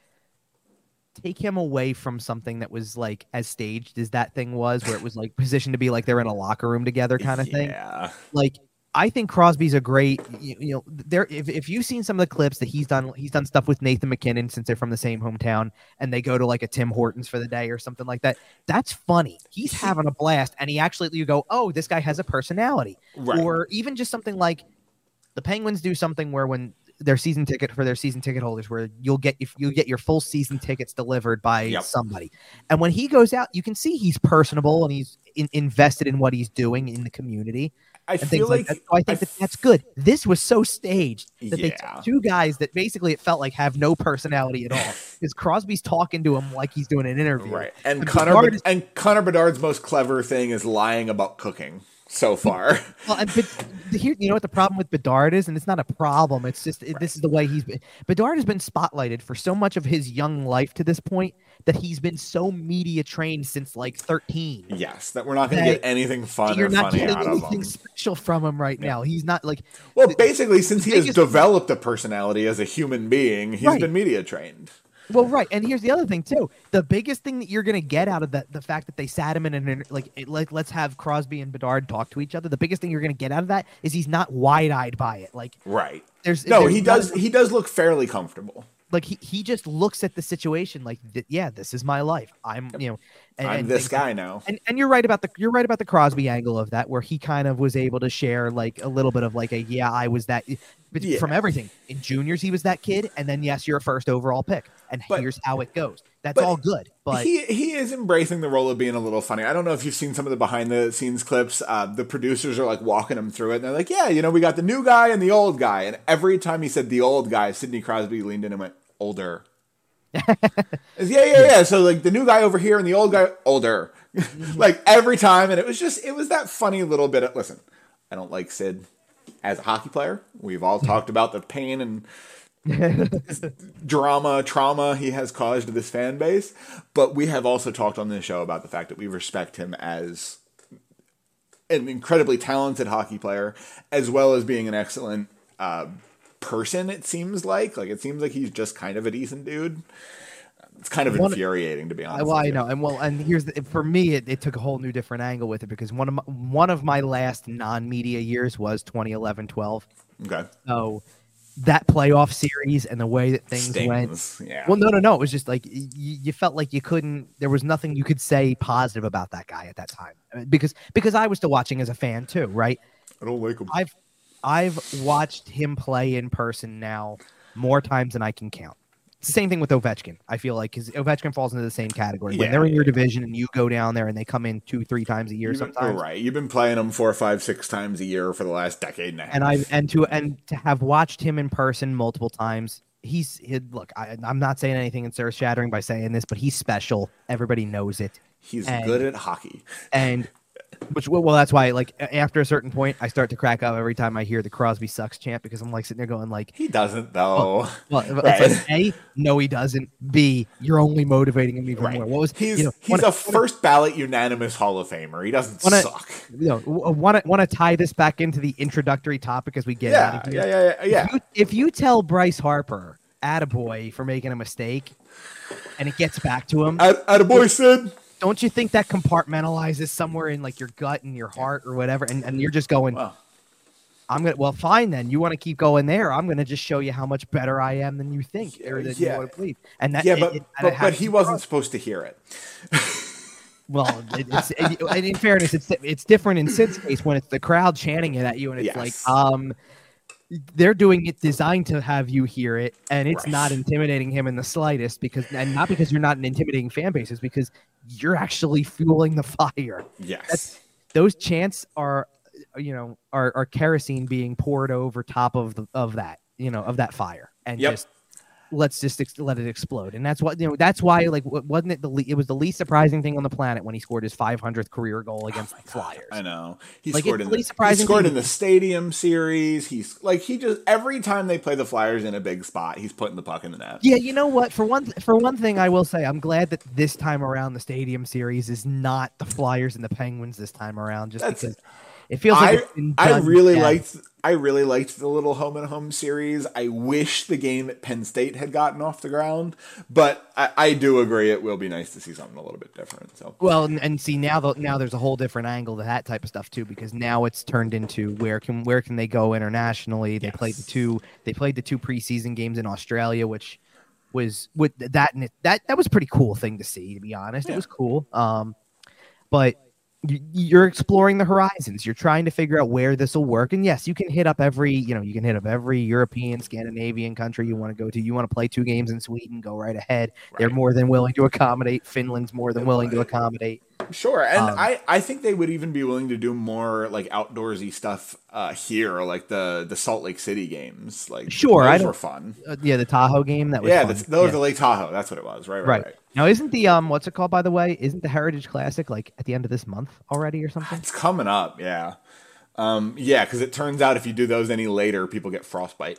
take him away from something that was like as staged as that thing was, where it was like positioned to be like they're in a locker room together kind of thing. Yeah. like I think Crosby's a great you, you know there if, if you've seen some of the clips that he's done he's done stuff with Nathan MacKinnon since they're from the same hometown and they go to like a Tim Hortons for the day or something like that that's funny he's having a blast and he actually you go oh this guy has a personality Right. or even just something like the Penguins do something where when their season ticket for their season ticket holders where you'll get if you get your full season tickets delivered by Yep. somebody and when he goes out you can see he's personable and he's in, invested in what he's doing in the community I feel like, like. So I think I that that's good. This was so staged that they Yeah. took two guys that basically it felt like have no personality at all. Because Crosby's talking to him like he's doing an interview. Right. And And Connor Bedard and Connor Bedard's most clever thing is lying about cooking so far. Well, and but here, you know what the problem with Bedard is, and it's not a problem. It's just it, this is the way he's been. Bedard has been spotlighted for so much of his young life to this point that he's been so media trained since like thirteen. yes, that we're not going to get anything fun You're or not funny getting out of anything him. special from him right now. He's not like Well, basically, since he has developed a personality as a human being, he's Right. been media trained. Well, right, and here's the other thing too. The biggest thing that you're gonna get out of that, the fact that they sat him in an inter- like, it- like let's have Crosby and Bedard talk to each other. The biggest thing you're gonna get out of that is he's not wide eyed by it. Like Right. there's No, there's he does. He does look fairly comfortable. like he, he just looks at the situation like yeah, this is my life. I'm you know, and, I'm and this guy now. And, and you're right about the you're right about the Crosby angle of that, where he kind of was able to share like a little bit of like a yeah, I was that but Yeah. from everything in juniors he was that kid, and then yes, you're a first overall pick, and But- here's how it goes. That's all good, but he he is embracing the role of being a little funny. I don't know if you've seen some of the behind the scenes clips. Uh, the producers are like walking him through it, and they're like, "Yeah, you know, we got the new guy and the old guy." And every time he said the old guy, Sidney Crosby leaned in and went, "Older." Yeah, yeah, yeah. So like the new guy over here and the old guy older, like every time, and it was just it was that funny little bit. Of, listen, I don't like Sid as a hockey player. We've all talked about the pain and drama, trauma he has caused to this fan base, but we have also talked on this show about the fact that we respect him as an incredibly talented hockey player, as well as being an excellent uh, person. It seems like, like it seems like he's just kind of a decent dude. It's kind of One- infuriating, to be honest. well, I you. know, and well, and here's the, for me, it, it took a whole new different angle with it because one of my, one of my last non-media years was 2011, 12. Okay, So that playoff series and the way that things went. Yeah. Well, no, no, no. It was just like y- y- you felt like you couldn't. There was nothing you could say positive about that guy at that time because because I was still watching as a fan too, right? I don't like him. I've I've watched him play in person now more times than I can count. Same thing with Ovechkin. I feel like because Ovechkin falls into the same category. when Yeah, they're in your yeah. division and you go down there and they come in two, three times a year You've been- sometimes. right. You've been playing them four, five, six times a year for the last decade and a half. And I and to and to have watched him in person multiple times, he's he, look. I, I'm not saying anything and earth shattering by saying this, but he's special. Everybody knows it. he's and- good at hockey. and which well that's why like after a certain point i start to crack up every time i hear the crosby sucks chant because i'm like sitting there going like He doesn't though. well it's Right. like a no he doesn't b you're only motivating him even Right. more what was He's you know he's wanna, a first ballot unanimous Hall of Famer. He doesn't Wanna- suck. you know want to want to tie this back into the introductory topic as we get out Yeah, of here yeah, yeah, yeah, yeah. If you, if you tell bryce harper attaboy for making a mistake and it gets back to him At, at a boy Sid. Don't you think that compartmentalizes somewhere in like your gut and your heart or whatever and, and you're just going Well, I'm gonna well fine then. You want to keep going there. I'm gonna just show you how much better I am than you think or than Yeah. you want to believe. And that yeah, but it- but, it but he wasn't supposed to hear it. Well, it, it's and in fairness, it's it's different in Sid's case when it's the crowd chanting it at you, and it's Yes. like um, they're doing it designed to have you hear it, and it's not intimidating him in the slightest because and not because you're not an intimidating fan base, is because you're actually fueling the fire. Yes. Those chants are, you know, are, are kerosene being poured over top of the, of that, you know, of that fire, and Yep. just let's just ex- let it explode. And that's what you know. That's why like wasn't it the le- it was the least surprising thing on the planet when he scored his 500th career goal oh against the Flyers. I know. He Like, scored in the he scored thing- in the stadium series. He's like he just every time they play the Flyers in a big spot, he's putting the puck in the net. Yeah, you know what? For one, for one thing, I will say I'm glad that this time around the Stadium Series is not the Flyers and the Penguins this time around, just That's- because it feels like I I really liked I really liked the little home and home series. I wish the game at Penn State had gotten off the ground, but I, I do agree it will be nice to see something a little bit different. So Well, and, and see now, the, now there's a whole different angle to that type of stuff too, because now it's turned into where can where can they go internationally? They played the two they played the two preseason games in Australia, which was with that and that that was a pretty cool thing to see. To be honest, it was cool. Um, but you're exploring the horizons. You're trying to figure out where this will work. And yes, you can hit up every, you know, you can hit up every European, Scandinavian country you want to go to. You want to play two games in Sweden, go right ahead. They're more than willing to accommodate. Finland's more than willing to accommodate. Sure, and Um, I, I think they would even be willing to do more like outdoorsy stuff uh, here, like the the Salt Lake City games. Like Sure, those I were fun. Uh, yeah, the Tahoe game that was Yeah, fun. that's, those Yeah. the Lake Tahoe. That's what it was. Right, right, right. right. Now, isn't the um, what's it called by the way? Isn't the Heritage Classic like at the end of this month already or something? It's coming up. Yeah, um, yeah, because it turns out if you do those any later, people get frostbite.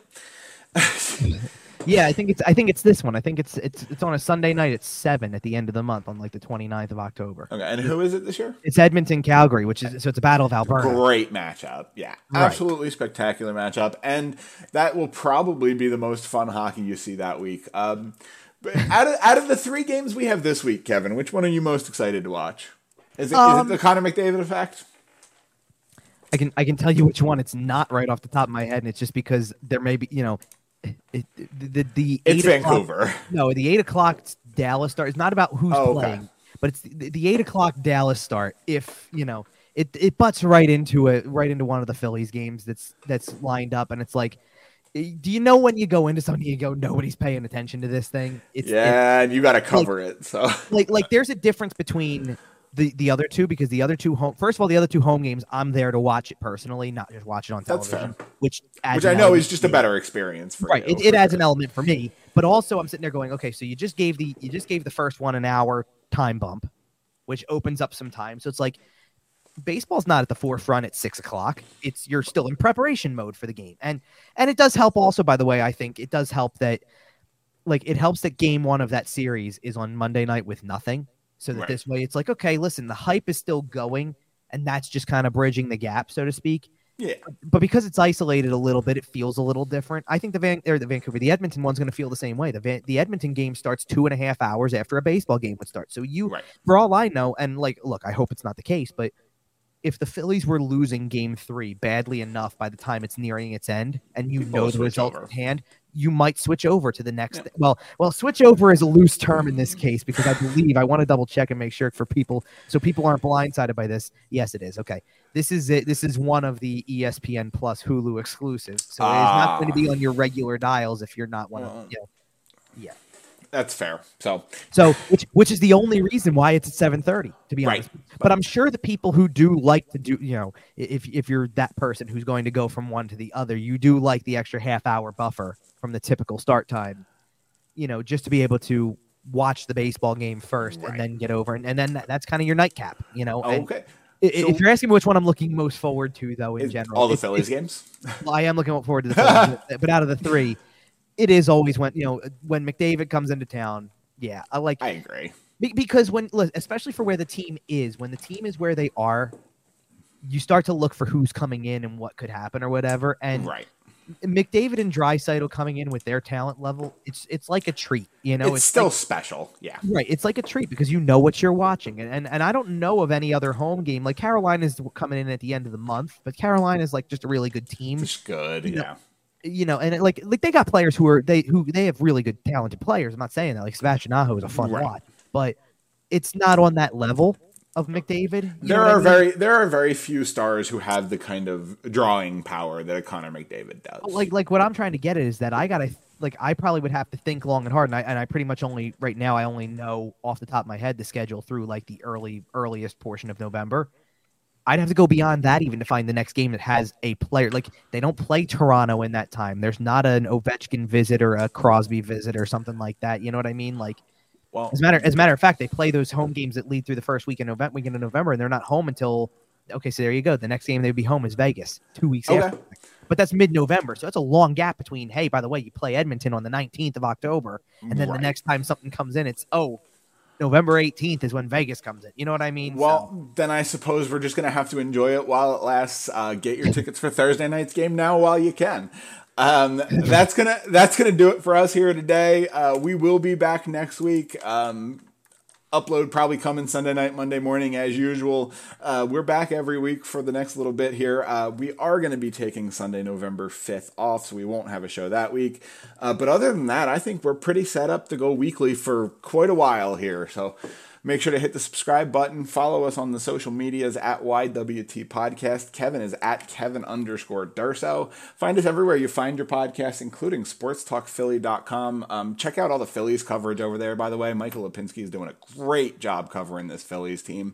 Yeah, I think it's I think it's this one. I think it's it's it's on a Sunday night at seven at the end of the month on like the 29th of October. Okay, and who is it this year? It's Edmonton Calgary, which is so it's a battle of Alberta. Great matchup. Yeah, Right. absolutely spectacular matchup, and that will probably be the most fun hockey you see that week. Um, but out of out of the three games we have this week, Kevin, which one are you most excited to watch? Is it, is Um, it the Connor McDavid effect? I can I can tell you which one it's not right off the top of my head, and it's just because there may be you know, it, the the, the It's o'clock- Vancouver. No, the eight o'clock Dallas start. It's not about who's Oh, okay. playing, but it's the, the eight o'clock Dallas start. If you know, it it butts right into it, right into one of the Phillies games that's that's lined up, and it's like, eh, do you know when you go into something, you go, nobody's paying attention to this thing. It's, yeah, and you got to cover it. So like like there's a difference between. The, the other two because the other two home first of all the other two home games I'm there to watch it personally not just watch it on television which adds which I know is just a better experience for right you. it, it for adds an element for me but also i'm sitting there going okay so you just gave the you just gave the first one an hour time bump which opens up some time. So it's like baseball's not at the forefront at six o'clock. It's you're still in preparation mode for the game. And and it does help also by the way i think it does help that like it helps that game one of that series is on monday night with nothing so that Right. this way it's like okay listen the hype is still going and that's just kind of bridging the gap so to speak Yeah, but because it's isolated a little bit, it feels a little different. I think the Van or the Vancouver, the Edmonton one's going to feel the same way. The Van, the Edmonton game starts two and a half hours after a baseball game would start. So you, right. for all I know, and like, look, I hope it's not the case, but if the Phillies were losing Game Three badly enough by the time it's nearing its end, and you People know the result at hand, you might switch over to the next. Yeah. Well, well, switch over is a loose term in this case because I believe I want to double check and make sure for people so people aren't blindsided by this. Yes, it is okay. This is it. This is one of the ESPN Plus Hulu exclusives, so it is not going to be ah. on your regular dials if you're not one of uh-uh. you know. Yeah. That's fair. So So, which which is the only reason why it's at seven thirty, to be Right. honest. But I'm sure the people who do like to do, you know, if if you're that person who's going to go from one to the other, you do like the extra half hour buffer from the typical start time, you know, just to be able to watch the baseball game first Right. and then get over, and, and then that, that's kind of your nightcap, you know. And okay, So- if you're asking me which one I'm looking most forward to, though, in general, all the Phillies games. well, I am looking forward to the Phillies, but out of the three, it is always when you know when McDavid comes into town. Yeah, I like I agree. be- because when especially for where the team is when the team is where they are you start to look for who's coming in and what could happen or whatever and Right. mcdavid and Draisaitl coming in with their talent level it's it's like a treat you know it's, still like- special. Yeah. right it's like a treat because you know what you're watching and, and and i don't know of any other home game like carolina's coming in at the end of the month but carolina's like just a really good team It's good. You know, Yeah. You know, and it, like like they got players who are they who they have really good talented players. I'm not saying that like Sebastian Aho is a fun Right. watch, but it's not on that level of McDavid. There what I are mean? very there are very few stars who have the kind of drawing power that a Connor McDavid does. like like what I'm trying to get at is that I gotta like I probably would have to think long and hard, and I and I pretty much only right now I only know off the top of my head the schedule through like the early earliest portion of November. I'd have to go beyond that even to find the next game that has a player. Like they don't play Toronto in that time. There's not an Ovechkin visit or a Crosby visit or something like that. You know what I mean? Like, well, as a matter as a matter of fact, they play those home games that lead through the first week in November, weekend of November, and they're not home until. Okay, so there you go. The next game they'd be home is Vegas, two weeks okay. after. But that's mid-November, so that's a long gap between. Hey, by the way, you play Edmonton on the 19th of October, and then right. the next time something comes in, it's oh, November 18th is when Vegas comes in. You know what I mean? Well, so. then I suppose we're just going to have to enjoy it while it lasts. Uh, get your tickets for Thursday night's game now while you can. Um, that's gonna that's gonna do it for us here today. Uh, we will be back next week. Um, upload probably coming Sunday night, Monday morning as usual. Uh, we're back every week for the next little bit here. Uh, we are going to be taking Sunday, November 5th off, so we won't have a show that week. Uh, but other than that, I think we're pretty set up to go weekly for quite a while here. So Make sure to hit the subscribe button. Follow us on the social medias at YWT Podcast. Kevin is at Kevin underscore Durso. Find us everywhere you find your podcast, including sportstalkphilly.com. Um, check out all the Phillies coverage over there, by the way. Michael Lipinski is doing a great job covering this Phillies team.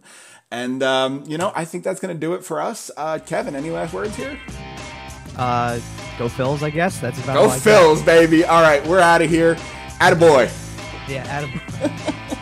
And, um, you know, I think that's going to do it for us. Uh, Kevin, any last words here? Uh, go Phils, I guess. That's about it. Go Phils, baby. All right, we're out of here. Attaboy. Yeah, Attaboy.